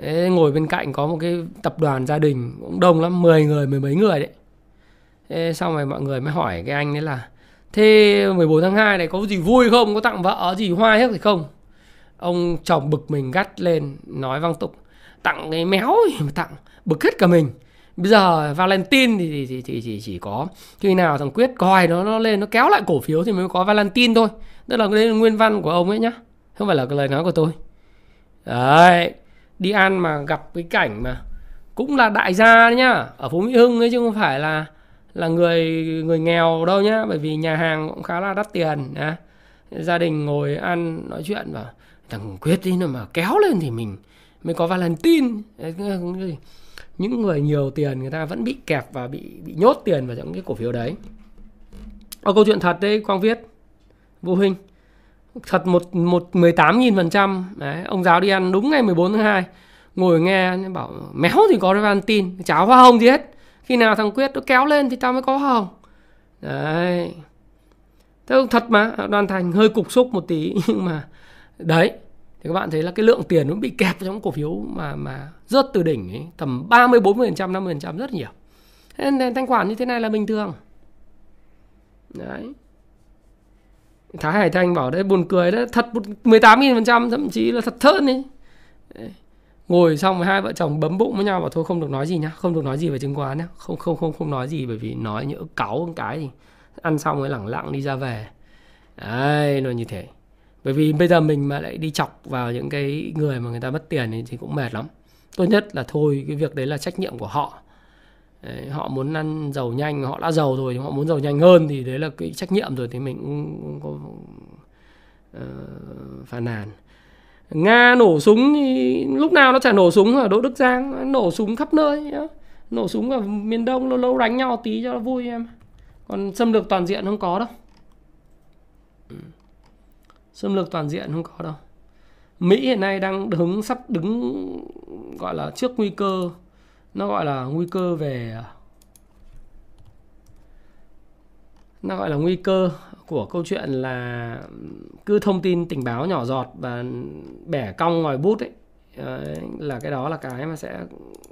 Thế ngồi bên cạnh có một cái tập đoàn gia đình cũng đông lắm 10 người mười mấy người đấy. Thế xong rồi mọi người mới hỏi cái anh ấy là Thế 14 tháng 2 này có gì vui không? Có tặng vợ gì hoa hết thì không? Ông chồng bực mình gắt lên Nói văng tục Tặng cái méo gì mà tặng Bực hết cả mình. Bây giờ Valentine thì, thì, thì, thì, thì chỉ có Khi nào thằng Quyết coi nó nó lên Nó kéo lại cổ phiếu thì mới có Valentine thôi. Tức là cái nguyên văn của ông ấy nhá Không phải là cái lời nói của tôi. Đấy đi ăn mà gặp cái cảnh mà cũng là đại gia đấy nhá, ở phố Mỹ Hưng ấy chứ không phải là là người người nghèo đâu nhá, bởi vì nhà hàng cũng khá là đắt tiền nhá. gia đình ngồi ăn, nói chuyện và thằng quyết đi mà kéo lên thì mình mới có Valentine. Những người nhiều tiền người ta vẫn bị kẹp và bị bị nhốt tiền vào những cái cổ phiếu đấy. Ở câu chuyện thật đấy, quang viết vô hình thật một một mười tám nghìn phần trăm. Đấy ông giáo đi ăn đúng ngày 14 tháng 2 ngồi nghe bảo méo thì có Valentine cháo hoa hồng gì hết. Khi nào thằng quyết nó kéo lên thì tao mới có hoa hồng. Đấy. Thế thật mà đoàn thành hơi cục xúc một tí nhưng mà đấy thì các bạn thấy là cái lượng tiền nó bị kẹp trong cổ phiếu mà mà rớt từ đỉnh ấy, tầm 30 40 phần trăm 50 phần trăm rất nhiều. Nên thanh khoản như thế này là bình thường. Đấy. Thái Hải Thanh bảo đấy buồn cười đấy thật 18.000% thậm chí là thật thớt đi ngồi xong hai vợ chồng bấm bụng với nhau bảo thôi không được nói gì nhá không được nói gì về chứng khoán nhá không không không không nói gì bởi vì nói nhỡ cáu một cái gì, ăn xong rồi lẳng lặng đi ra về. Đấy nó như thế. Bởi vì bây giờ mình mà lại đi chọc vào những cái người mà người ta mất tiền thì cũng mệt lắm. Tốt nhất là thôi cái việc đấy là trách nhiệm của họ đấy, họ muốn ăn giàu nhanh họ đã giàu rồi họ muốn giàu nhanh hơn thì đấy là cái trách nhiệm rồi thì mình cũng, cũng có uh, phàn nàn. Nga nổ súng thì lúc nào nó chả nổ súng ở đỗ đức giang nổ súng khắp nơi nhá. nổ súng ở miền đông lâu lâu đánh nhau tí cho nó vui em. Còn xâm lược toàn diện không có đâu. Xâm lược toàn diện không có đâu. Mỹ hiện nay đang đứng sắp đứng gọi là trước nguy cơ nó gọi là nguy cơ về à, nó gọi là nguy cơ của câu chuyện là cứ thông tin tình báo nhỏ giọt và bẻ cong ngòi bút ấy. Là cái đó là cái mà sẽ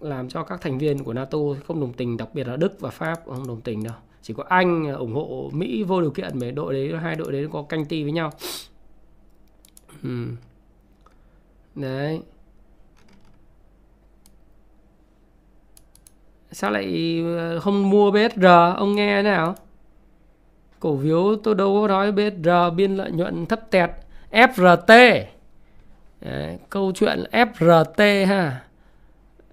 làm cho các thành viên của NATO không đồng tình, đặc biệt là Đức và Pháp không đồng tình đâu. Chỉ có Anh ủng hộ Mỹ vô điều kiện về đội đấy, hai đội đấy có canh ti với nhau. Ừ. đấy. Sao lại ờ, không mua BSR ông nghe thế nào? Cổ phiếu tôi đâu có nói BSR biên lợi nhuận thấp tẹt. FRT đấy, câu chuyện FRT ha.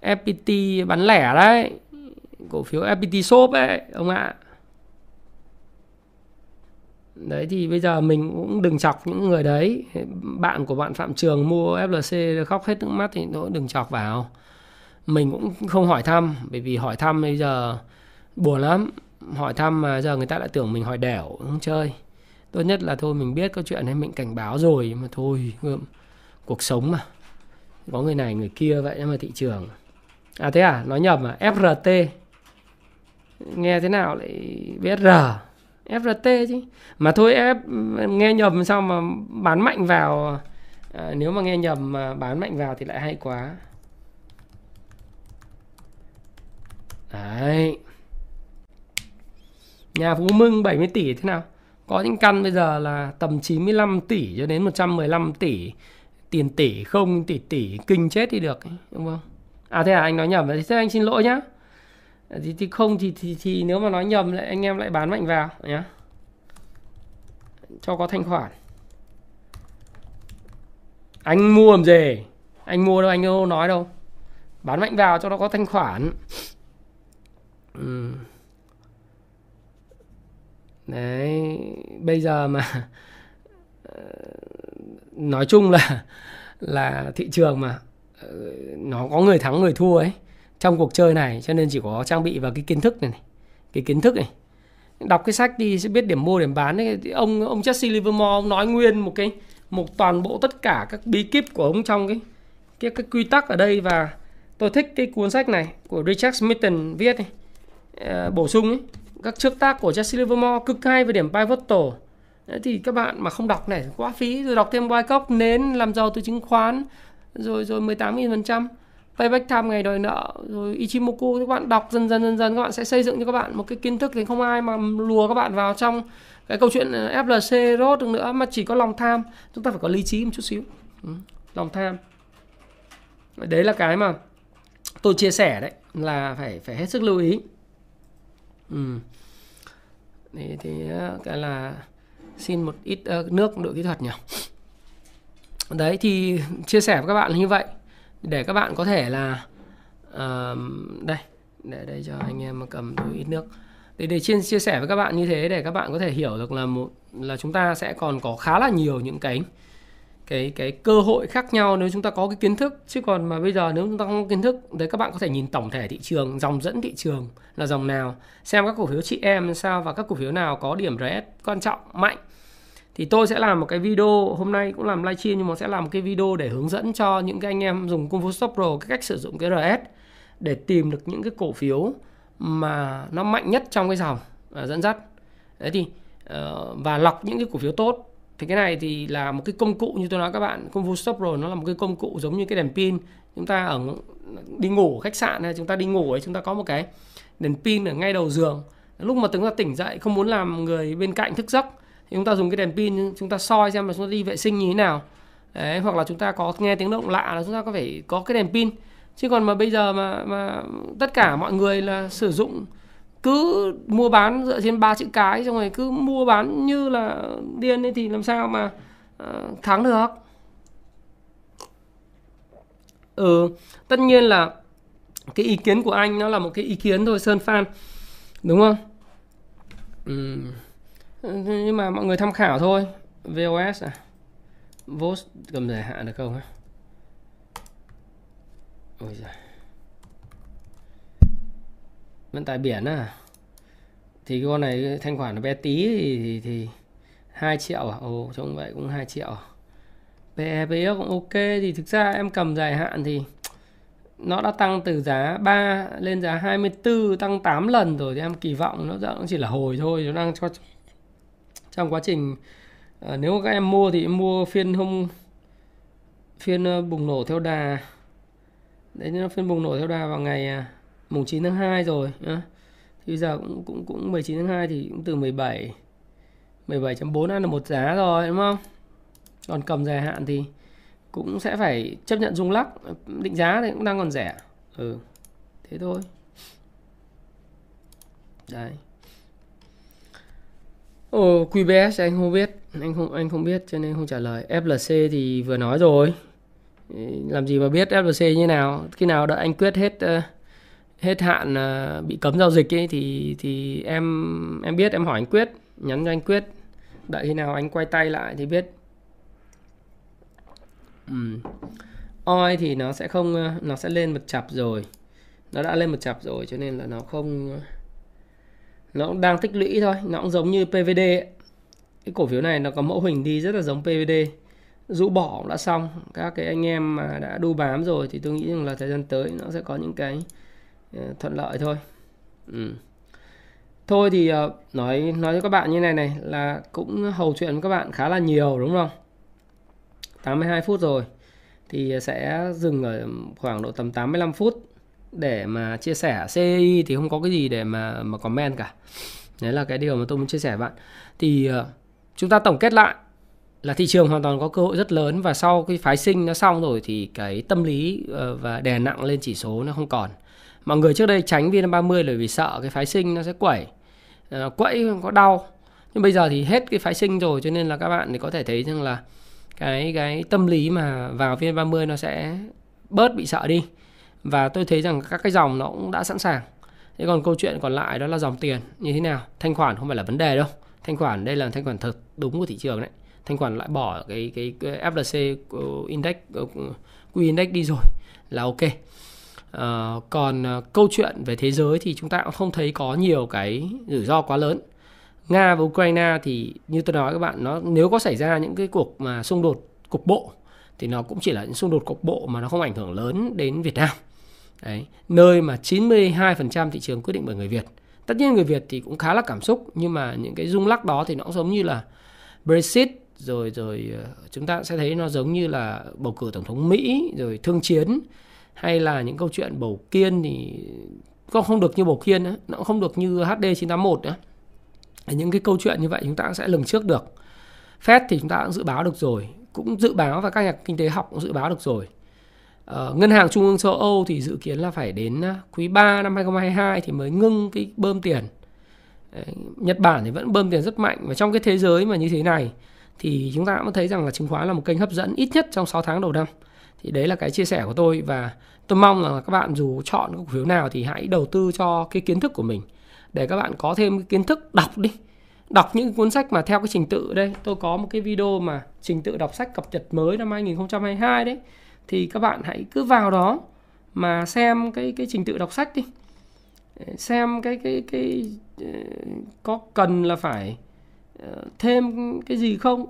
FPT bán lẻ đấy. Cổ phiếu FPT shop ấy ông ạ. Đấy thì bây giờ mình cũng đừng chọc những người đấy. Bạn của bạn phạm trường mua FLC khóc hết nước mắt thì nó đừng chọc vào mình cũng không hỏi thăm bởi vì hỏi thăm bây giờ buồn lắm. Hỏi thăm mà giờ người ta lại tưởng mình hỏi đẻo không chơi. Tốt nhất là thôi mình biết câu chuyện hay mình cảnh báo rồi mà thôi cuộc sống mà. Có người này người kia vậy mà thị trường. À thế à? Nói nhầm à? FRT nghe thế nào lại biết R? FRT chứ. Mà thôi F nghe nhầm sao mà bán mạnh vào. À, nếu mà nghe nhầm mà bán mạnh vào thì lại hay quá. Đấy. Nhà Phú Mưng 70 tỷ thế nào? Có những căn bây giờ là tầm 95 tỷ cho đến 115 tỷ. Tiền tỷ không tỷ tỷ kinh chết thì được đúng không? À thế à anh nói nhầm. Thế anh xin lỗi nhá. Thì, thì không thì, thì thì nếu mà nói nhầm lại anh em lại bán mạnh vào nhá. Cho có thanh khoản. Anh mua làm gì? Anh mua đâu anh đâu nói đâu. Bán mạnh vào cho nó có thanh khoản ừ. đấy bây giờ mà ờ, nói chung là là thị trường mà ờ, nó có người thắng người thua ấy trong cuộc chơi này cho nên chỉ có trang bị vào cái kiến thức này, này cái kiến thức này đọc cái sách đi sẽ biết điểm mua điểm bán ấy. ông ông Jesse Livermore ông nói nguyên một cái một toàn bộ tất cả các bí kíp của ông trong cái cái cái quy tắc ở đây và tôi thích cái cuốn sách này của Richard Smithson viết này Ờ, bổ sung ấy các trước tác của Jesse Livermore cực hay về điểm pivotal Đấy thì các bạn mà không đọc này quá phí. Rồi đọc thêm Wyckoff nến làm giàu từ chứng khoán rồi rồi 18.000% Payback time ngày đòi nợ rồi Ichimoku các bạn đọc dần dần dần dần các bạn sẽ xây dựng cho các bạn một cái kiến thức thì không ai mà lùa các bạn vào trong cái câu chuyện ờ, FLC rốt được nữa mà chỉ có lòng tham. Chúng ta phải có lý trí một chút xíu. Ừ, lòng tham. Đấy là cái mà tôi chia sẻ đấy là phải phải hết sức lưu ý ừ. thì, thì cái là xin một ít uh, nước đội kỹ thuật nhỉ? Đấy thì chia sẻ với các bạn như vậy. Để các bạn có thể là uh, đây để đây cho anh em mà cầm đôi ít nước. Để để chia chia sẻ với các bạn như thế để các bạn có thể hiểu được là một là chúng ta sẽ còn có khá là nhiều những cái cái cái cơ hội khác nhau nếu chúng ta có cái kiến thức. Chứ còn mà bây giờ nếu chúng ta không có kiến thức, đấy các bạn có thể nhìn tổng thể thị trường, dòng dẫn thị trường là dòng nào, xem các cổ phiếu chị em sao và các cổ phiếu nào có điểm RS quan trọng, mạnh. Thì tôi sẽ làm một cái video, hôm nay cũng làm live stream nhưng mà sẽ làm một cái video để hướng dẫn cho những cái anh em dùng Kung Fu Stop Pro, cái cách sử dụng cái RS để tìm được những cái cổ phiếu mà nó mạnh nhất trong cái dòng à, dẫn dắt. Đấy thì ờ, và lọc những cái cổ phiếu tốt thì cái này thì là một cái công cụ như tôi nói các bạn công vụ Stop Pro nó là một cái công cụ giống như cái đèn pin. Chúng ta ở đi ngủ khách sạn hay chúng ta đi ngủ ấy chúng ta có một cái đèn pin ở ngay đầu giường. Lúc mà chúng ta tỉnh dậy không muốn làm người bên cạnh thức giấc thì chúng ta dùng cái đèn pin chúng ta soi xem là chúng ta đi vệ sinh như thế nào. Đấy, hoặc là chúng ta có nghe tiếng động lạ là chúng ta có phải có cái đèn pin. Chứ còn mà bây giờ mà mà tất cả mọi người là sử dụng cứ mua bán dựa trên ba chữ cái xong rồi cứ mua bán như là điên ấy thì làm sao mà uh, thắng được? Ừ tất nhiên là cái ý kiến của anh nó là một cái ý kiến thôi sơn phan đúng không? Ừ. nhưng mà mọi người tham khảo thôi. Vos à? Vos cầm giải hạn được không á? Ôi giời vận tải biển à thì cái con này thanh khoản nó bé tí thì, thì, thì 2 triệu à? Ồ trông vậy cũng 2 triệu à? PE PE cũng ok. Thì thực ra em cầm dài hạn thì nó đã tăng từ giá 3 lên giá 24 tăng 8 lần rồi thì em kỳ vọng nó cũng chỉ là hồi thôi. Nó đang cho trong quá trình à, nếu các em mua thì em mua phiên hôm phiên ờ, bùng nổ theo đà. Đấy nó phiên bùng nổ theo đà vào ngày à, mùng 9 tháng 2 rồi nhá. thì bây giờ cũng cũng cũng 19 tháng 2 thì cũng từ 17 17.4 ăn được một giá rồi đúng không còn cầm dài hạn thì cũng sẽ phải chấp nhận rung lắc định giá thì cũng đang còn rẻ ừ thế thôi đấy Ồ, QBS anh không biết, anh không anh không biết cho nên không trả lời. FLC thì vừa nói rồi. Làm gì mà biết FLC như nào? Khi nào đợi anh quyết hết uh, hết hạn à, bị cấm giao dịch ấy thì thì em em biết em hỏi anh Quyết, nhắn cho anh Quyết. Đợi khi nào anh quay tay lại thì biết. Ừ. Oi thì nó sẽ không à, nó sẽ lên một chập rồi. Nó đã lên một chập rồi cho nên là nó không à, nó cũng đang tích lũy thôi nó cũng giống như PVD ấy. cái cổ phiếu này nó có mẫu hình đi rất là giống PVD rũ bỏ cũng đã xong các cái anh em mà đã đu bám rồi thì tôi nghĩ rằng là thời gian tới nó sẽ có những cái Ờ, thuận lợi thôi. Ừ. thôi thì ờ, nói nói cho các bạn như này này, là cũng hầu chuyện với các bạn khá là nhiều, đúng không? 82 phút rồi, thì sẽ dừng ở khoảng độ tầm 85 phút để mà chia sẻ. CI thì không có cái gì để mà mà comment cả. Đấy là cái điều mà tôi muốn chia sẻ với bạn. Thì ờ, chúng ta tổng kết lại là thị trường hoàn toàn có cơ hội rất lớn và sau cái phái sinh nó xong rồi thì cái tâm lý và đè nặng lên chỉ số nó không còn mọi người trước đây tránh VN30 là vì sợ cái phái sinh nó sẽ quẩy. Ờ, quẫy có đau. Nhưng bây giờ thì hết cái phái sinh rồi cho nên là các bạn thì có thể thấy rằng là cái cái tâm lý mà vào VN30 nó sẽ bớt bị sợ đi. Và tôi thấy rằng các cái dòng nó cũng đã sẵn sàng. Thế còn câu chuyện còn lại đó là dòng tiền như thế nào? Thanh khoản không phải là vấn đề đâu. Thanh khoản đây là thanh khoản thật đúng của thị trường đấy. Thanh khoản loại bỏ cái cái, cái FLC ờ, index ờ, Q index đi rồi là ok. Ờ, còn uh, câu chuyện về thế giới thì chúng ta cũng không thấy có nhiều cái rủi ro quá lớn. Nga và Ukraine thì như tôi nói các bạn nó nếu có xảy ra những cái cuộc mà xung đột cục bộ thì nó cũng chỉ là những xung đột cục bộ mà nó không ảnh hưởng lớn đến Việt Nam. Đấy, nơi mà 92% thị trường quyết định bởi người Việt. Tất nhiên người Việt thì cũng khá là cảm xúc nhưng mà những cái rung lắc đó thì nó cũng giống như là Brexit rồi rồi ờ, chúng ta sẽ thấy nó giống như là bầu cử tổng thống Mỹ rồi thương chiến hay là những câu chuyện bầu kiên thì cũng không được như bầu kiên ấy, nó cũng không được như HD 981 nữa. Những cái câu chuyện như vậy chúng ta cũng sẽ lường trước được. Fed thì chúng ta cũng dự báo được rồi, cũng dự báo và các nhà kinh tế học cũng dự báo được rồi. Uh, Ngân hàng Trung ương châu Âu thì dự kiến là phải đến quý 3 năm 2022 thì mới ngưng cái bơm tiền. Đấy, Nhật Bản thì vẫn bơm tiền rất mạnh và trong cái thế giới mà như thế này thì chúng ta cũng thấy rằng là chứng khoán là một kênh hấp dẫn ít nhất trong 6 tháng đầu năm. Thì đấy là cái chia sẻ của tôi và tôi mong là các bạn dù chọn cổ phiếu nào thì hãy đầu tư cho cái kiến thức của mình. Để các bạn có thêm cái kiến thức đọc đi. Đọc những cuốn sách mà theo cái trình tự đây, tôi có một cái video mà trình tự đọc sách cập nhật mới năm 2022 đấy. Thì các bạn hãy cứ vào đó mà xem cái cái trình tự đọc sách đi. Xem cái cái cái ờ, có cần là phải ờ, thêm cái gì không?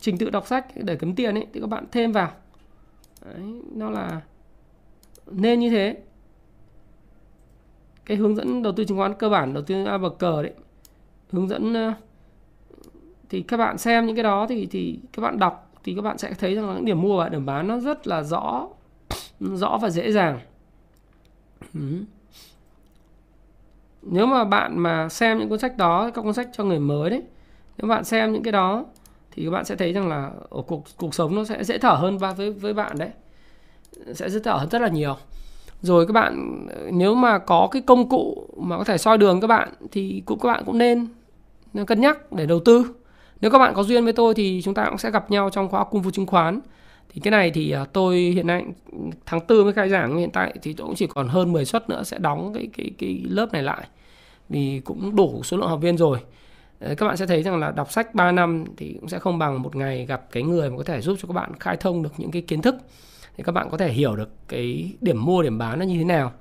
Trình tự đọc sách để kiếm tiền ấy thì các bạn thêm vào đấy, nó là nên như thế. Cái hướng dẫn đầu tư chứng khoán cơ bản đầu tư A bậc cờ đấy. Hướng dẫn ờ, thì các bạn xem những cái đó thì thì các bạn đọc thì các bạn sẽ thấy rằng là những điểm mua và điểm bán nó rất là rõ rõ và dễ dàng. Ừ. Nếu mà bạn mà xem những cuốn sách đó, các cuốn sách cho người mới đấy, nếu bạn xem những cái đó thì các bạn sẽ thấy rằng là ở cuộc cuộc sống nó sẽ dễ thở hơn và với với bạn đấy. Sẽ dễ thở hơn rất là nhiều. Rồi các bạn, nếu mà có cái công cụ mà có thể soi đường các bạn thì cũng, các bạn cũng nên cân nhắc để đầu tư. Nếu các bạn có duyên với tôi thì chúng ta cũng sẽ gặp nhau trong khóa cung phu chứng khoán. Thì cái này thì à, tôi hiện nay, tháng tư mới khai giảng, hiện tại thì tôi cũng chỉ còn hơn 10 suất nữa, sẽ đóng cái cái cái lớp này lại. Vì cũng đủ số lượng học viên rồi các bạn sẽ thấy rằng là đọc sách 3 năm thì cũng sẽ không bằng một ngày gặp cái người mà có thể giúp cho các bạn khai thông được những cái kiến thức. Thì các bạn có thể hiểu được cái điểm mua điểm bán nó như thế nào.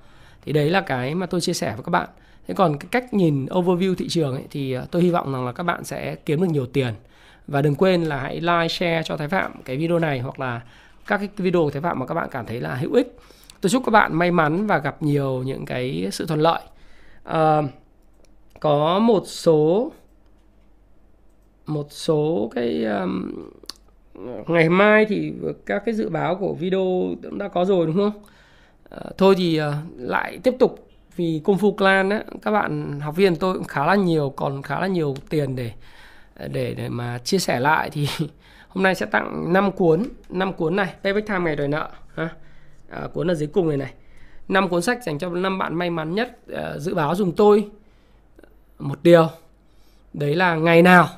Thì đấy là cái mà tôi chia sẻ với các bạn. Thế còn cái cách nhìn overview thị trường ấy, thì ờ, tôi hy vọng rằng là các bạn sẽ kiếm được nhiều tiền. Và đừng quên là hãy like share cho Thái Phạm cái video này hoặc là các cái video của Thái Phạm mà các bạn cảm thấy là hữu ích. Tôi chúc các bạn may mắn và gặp nhiều những cái sự thuận lợi. À, có một số một số cái um, ngày mai thì các cái dự báo của video cũng đã có rồi đúng không? À, thôi thì uh, lại tiếp tục vì Kung Fu Clan á, các bạn học viên tôi cũng khá là nhiều còn khá là nhiều tiền để để để mà chia sẻ lại thì hôm nay sẽ tặng 5 cuốn 5 cuốn này Payback Time ngày đòi nợ ha. À, cuốn ở dưới cùng này này năm cuốn sách dành cho năm bạn may mắn nhất uh, dự báo dùng tôi một điều đấy là ngày nào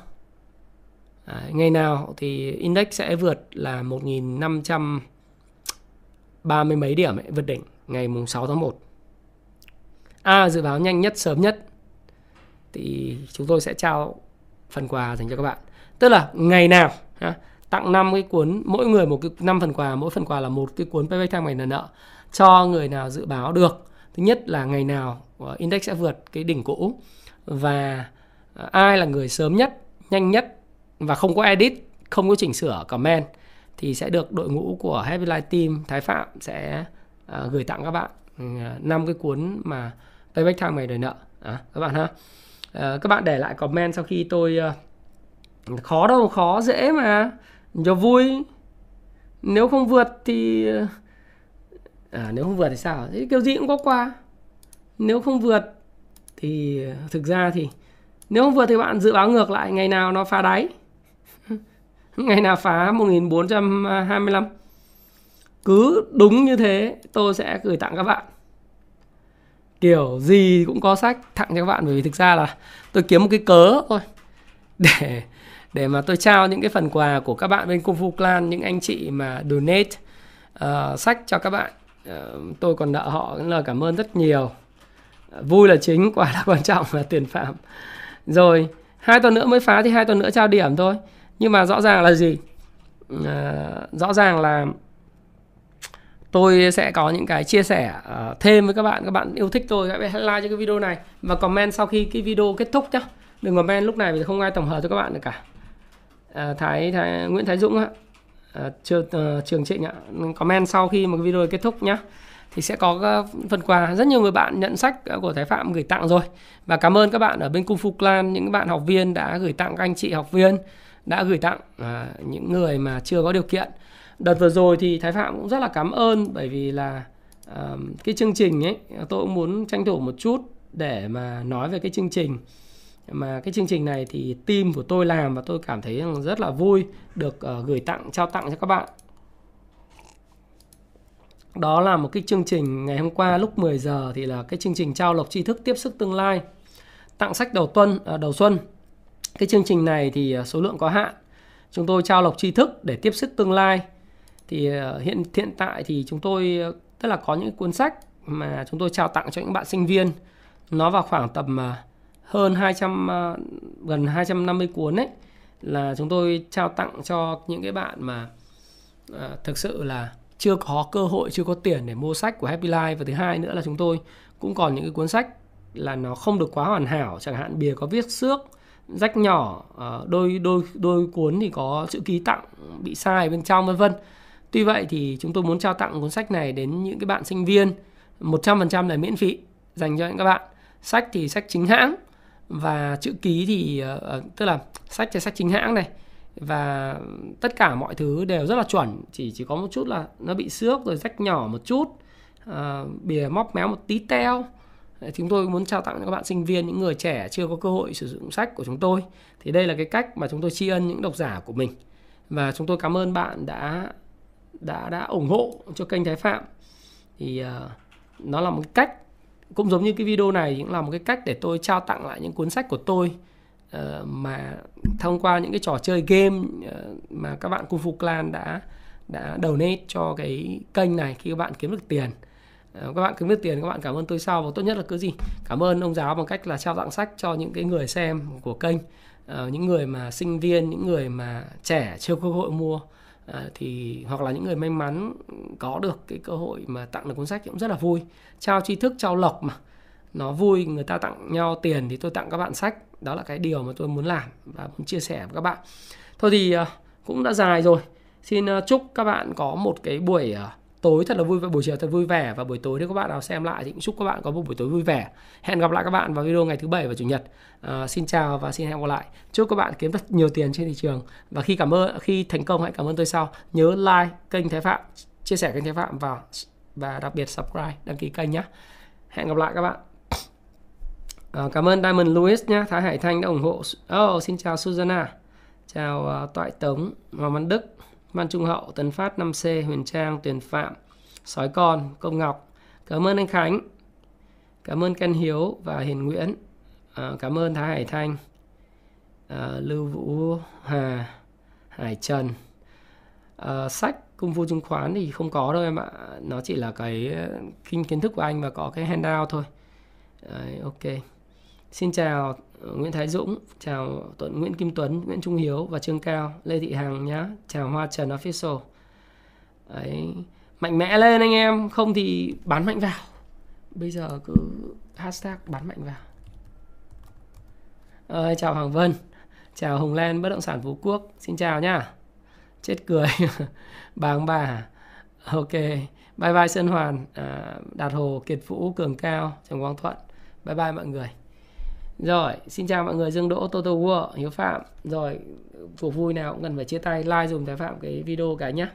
à, ngày nào thì index sẽ vượt là 1.530 mấy điểm ấy, vượt đỉnh ngày mùng 6 tháng 1 A à, dự báo nhanh nhất sớm nhất. Thì chúng tôi sẽ trao phần quà dành cho các bạn. Tức là ngày nào ha, tặng 5 cái cuốn mỗi người một cái 5 phần quà mỗi phần quà là một cái cuốn payback time ngày nợ cho người nào dự báo được. Thứ nhất là ngày nào ờ, index sẽ vượt cái đỉnh cũ. Và ờ, ai là người sớm nhất nhanh nhất và không có edit không có chỉnh sửa comment thì sẽ được đội ngũ của Happy Life Team Thái Phạm sẽ uh, gửi tặng các bạn ừ, năm uh, cái cuốn mà Payback Time ngày đời nợ. À, các bạn ha. Uh, các bạn để lại comment sau khi tôi uh, khó đâu khó dễ mà. Cho vui. Nếu không vượt thì ờ, à, nếu không vượt thì sao? Thế kiểu gì cũng có qua. Nếu không vượt thì thực ra thì nếu không vượt thì bạn dự báo ngược lại ngày nào nó phá đáy ngày nào phá 1425 cứ đúng như thế tôi sẽ gửi tặng các bạn. Kiểu gì cũng có sách tặng cho các bạn bởi vì thực ra là tôi kiếm một cái cớ thôi. Để để mà tôi trao những cái phần quà của các bạn bên Kung Fu Clan những anh chị mà donate uh, sách cho các bạn. Uh, tôi còn nợ họ lời cảm ơn rất nhiều. Vui là chính quả là quan trọng là tiền phạm. Rồi hai tuần nữa mới phá thì hai tuần nữa trao điểm thôi nhưng mà rõ ràng là gì? À, rõ ràng là tôi sẽ có những cái chia sẻ uh, thêm với các bạn. Các bạn yêu thích tôi hãy like cho cái video này và comment sau khi cái video kết thúc nhá. Đừng comment lúc này vì không ai tổng hợp cho các bạn được cả. Ờ, thái, thái nguyễn thái dũng ạ trường, uh, trường trịnh ạ. Comment sau khi một cái video kết thúc nhá. Thì sẽ có phần quà. Rất nhiều người bạn nhận sách của Thái Phạm gửi tặng rồi. Và cảm ơn các bạn ở bên Kung Fu Clan những bạn học viên đã gửi tặng các anh chị học viên đã gửi tặng à, những người mà chưa có điều kiện. Đợt vừa rồi thì Thái Phạm cũng rất là cảm ơn bởi vì là à, cái chương trình ấy tôi cũng muốn tranh thủ một chút để mà nói về cái chương trình. Mà cái chương trình này thì team của tôi làm và tôi cảm thấy rất là vui được uh, gửi tặng trao tặng cho các bạn. Đó là một cái chương trình ngày hôm qua lúc 10 giờ thì là cái chương trình trao lộc tri thức tiếp sức tương lai. Tặng sách đầu tuần uh, ờ, đầu xuân cái chương trình này thì à, số lượng có hạn. Chúng tôi trao lộc tri thức để tiếp sức tương lai. Thì à, hiện hiện tại thì chúng tôi à, tức là có những cuốn sách mà chúng tôi trao tặng cho những bạn sinh viên. Nó vào khoảng tầm hơn 200 gần 250 cuốn ấy là chúng tôi trao tặng cho những cái bạn mà à, thực sự là chưa có cơ hội chưa có tiền để mua sách của Happy Life. Và thứ hai nữa là chúng tôi cũng còn những cái cuốn sách là nó không được quá hoàn hảo. Chẳng hạn bìa có viết xước rách nhỏ ờ, đôi đôi đôi cuốn thì có chữ ký tặng bị sai bên trong vân vân. Tuy vậy thì chúng tôi muốn trao tặng cuốn sách này đến những cái bạn sinh viên 100% là miễn phí dành cho những các bạn. Sách thì sách chính hãng và chữ ký thì ờ, ờ, tức là sách thì sách chính hãng này. Và tất cả mọi thứ đều rất là chuẩn chỉ chỉ có một chút là nó bị xước rồi rách nhỏ một chút uh, bìa móc méo một tí teo chúng tôi muốn trao tặng cho các bạn sinh viên những người trẻ chưa có cơ hội sử dụng sách của chúng tôi. Thì đây là cái cách mà chúng tôi tri ân những độc giả của mình. Và chúng tôi cảm ơn bạn đã đã đã ủng hộ cho kênh Thái Phạm. Thì uh, nó là một cách cũng giống như cái video này cũng là một cái cách để tôi trao tặng lại những cuốn sách của tôi uh, mà thông qua những cái trò chơi game uh, mà các bạn Kung Fu Clan đã đã donate cho cái kênh này khi các bạn kiếm được tiền. Ờ, các bạn kiếm được tiền các bạn cảm ơn tôi sau. Và tốt nhất là cứ gì? Cảm ơn ông giáo bằng cách là trao tặng sách cho những cái người xem của kênh. Ờ, những người mà sinh viên những người mà trẻ chưa có cơ hội mua. Ờ, thì hoặc là những người may mắn có được cái cơ hội mà tặng được cuốn sách cũng rất là vui. Trao tri thức trao lộc mà. Nó vui người ta tặng nhau tiền thì tôi tặng các bạn sách. Đó là cái điều mà tôi muốn làm và muốn chia sẻ với các bạn. Thôi thì cũng đã dài rồi. Xin chúc các bạn có một cái buổi uh, tối thật là vui vẻ buổi chiều thật vui vẻ và buổi tối nếu các bạn nào xem lại thì cũng chúc các bạn có một buổi tối vui vẻ. Hẹn gặp lại các bạn vào video ngày thứ bảy và chủ nhật. À, xin chào và xin hẹn gặp lại. Chúc các bạn kiếm rất nhiều tiền trên thị trường. Và khi cảm ơn khi thành công hãy cảm ơn tôi sau. Nhớ like kênh Thái Phạm chia sẻ kênh Thái Phạm và và đặc biệt subscribe đăng ký kênh nhé hẹn gặp lại các bạn. À, cảm ơn Diamond Louis nhé Thái Hải Thanh đã ủng hộ oh, xin chào Susanna. Chào uh, Toại Tống Hoàng Văn Đức. Văn Trung Hậu, Tấn Phát 5C, Huyền Trang, Tuyền Phạm, Sói Con, Công Ngọc. Cảm ơn anh Khánh. Cảm ơn Ken Hiếu và Hiền Nguyễn. À, cảm ơn Thái Hải Thanh, à, Lưu Vũ Hà, Hải Trần. À, sách Cung Phu Chứng Khoán thì không có đâu em ạ. Nó chỉ là cái ờ, kinh kiến thức của anh và có cái handout thôi. Đấy, ok. Xin chào Nguyễn Thái Dũng, chào Tuấn Nguyễn Kim Tuấn, Nguyễn Trung Hiếu và Trương Cao, Lê Thị Hằng nhá, chào Hoa Trần Official. Đấy, mạnh mẽ lên anh em, không thì bán mạnh vào. Bây giờ cứ hashtag bán mạnh vào. À, chào Hoàng Vân, chào Hồng Lan bất động sản Phú Quốc, xin chào nhá. Chết cười, bà ông bà. Ok, bye bye Sơn Hoàn, à, Đạt Hồ, Kiệt Vũ, Cường Cao, Trần Quang Thuận. Bye bye mọi người. Rồi, xin chào mọi người Dương Đỗ, Toto World, Hiếu Phạm. Rồi, cuộc vui nào cũng cần phải chia tay, like dùm Thái Phạm cái video cái nhá.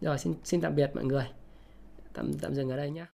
Rồi, xin xin tạm biệt mọi người. Tạm tạm dừng ở đây nhá.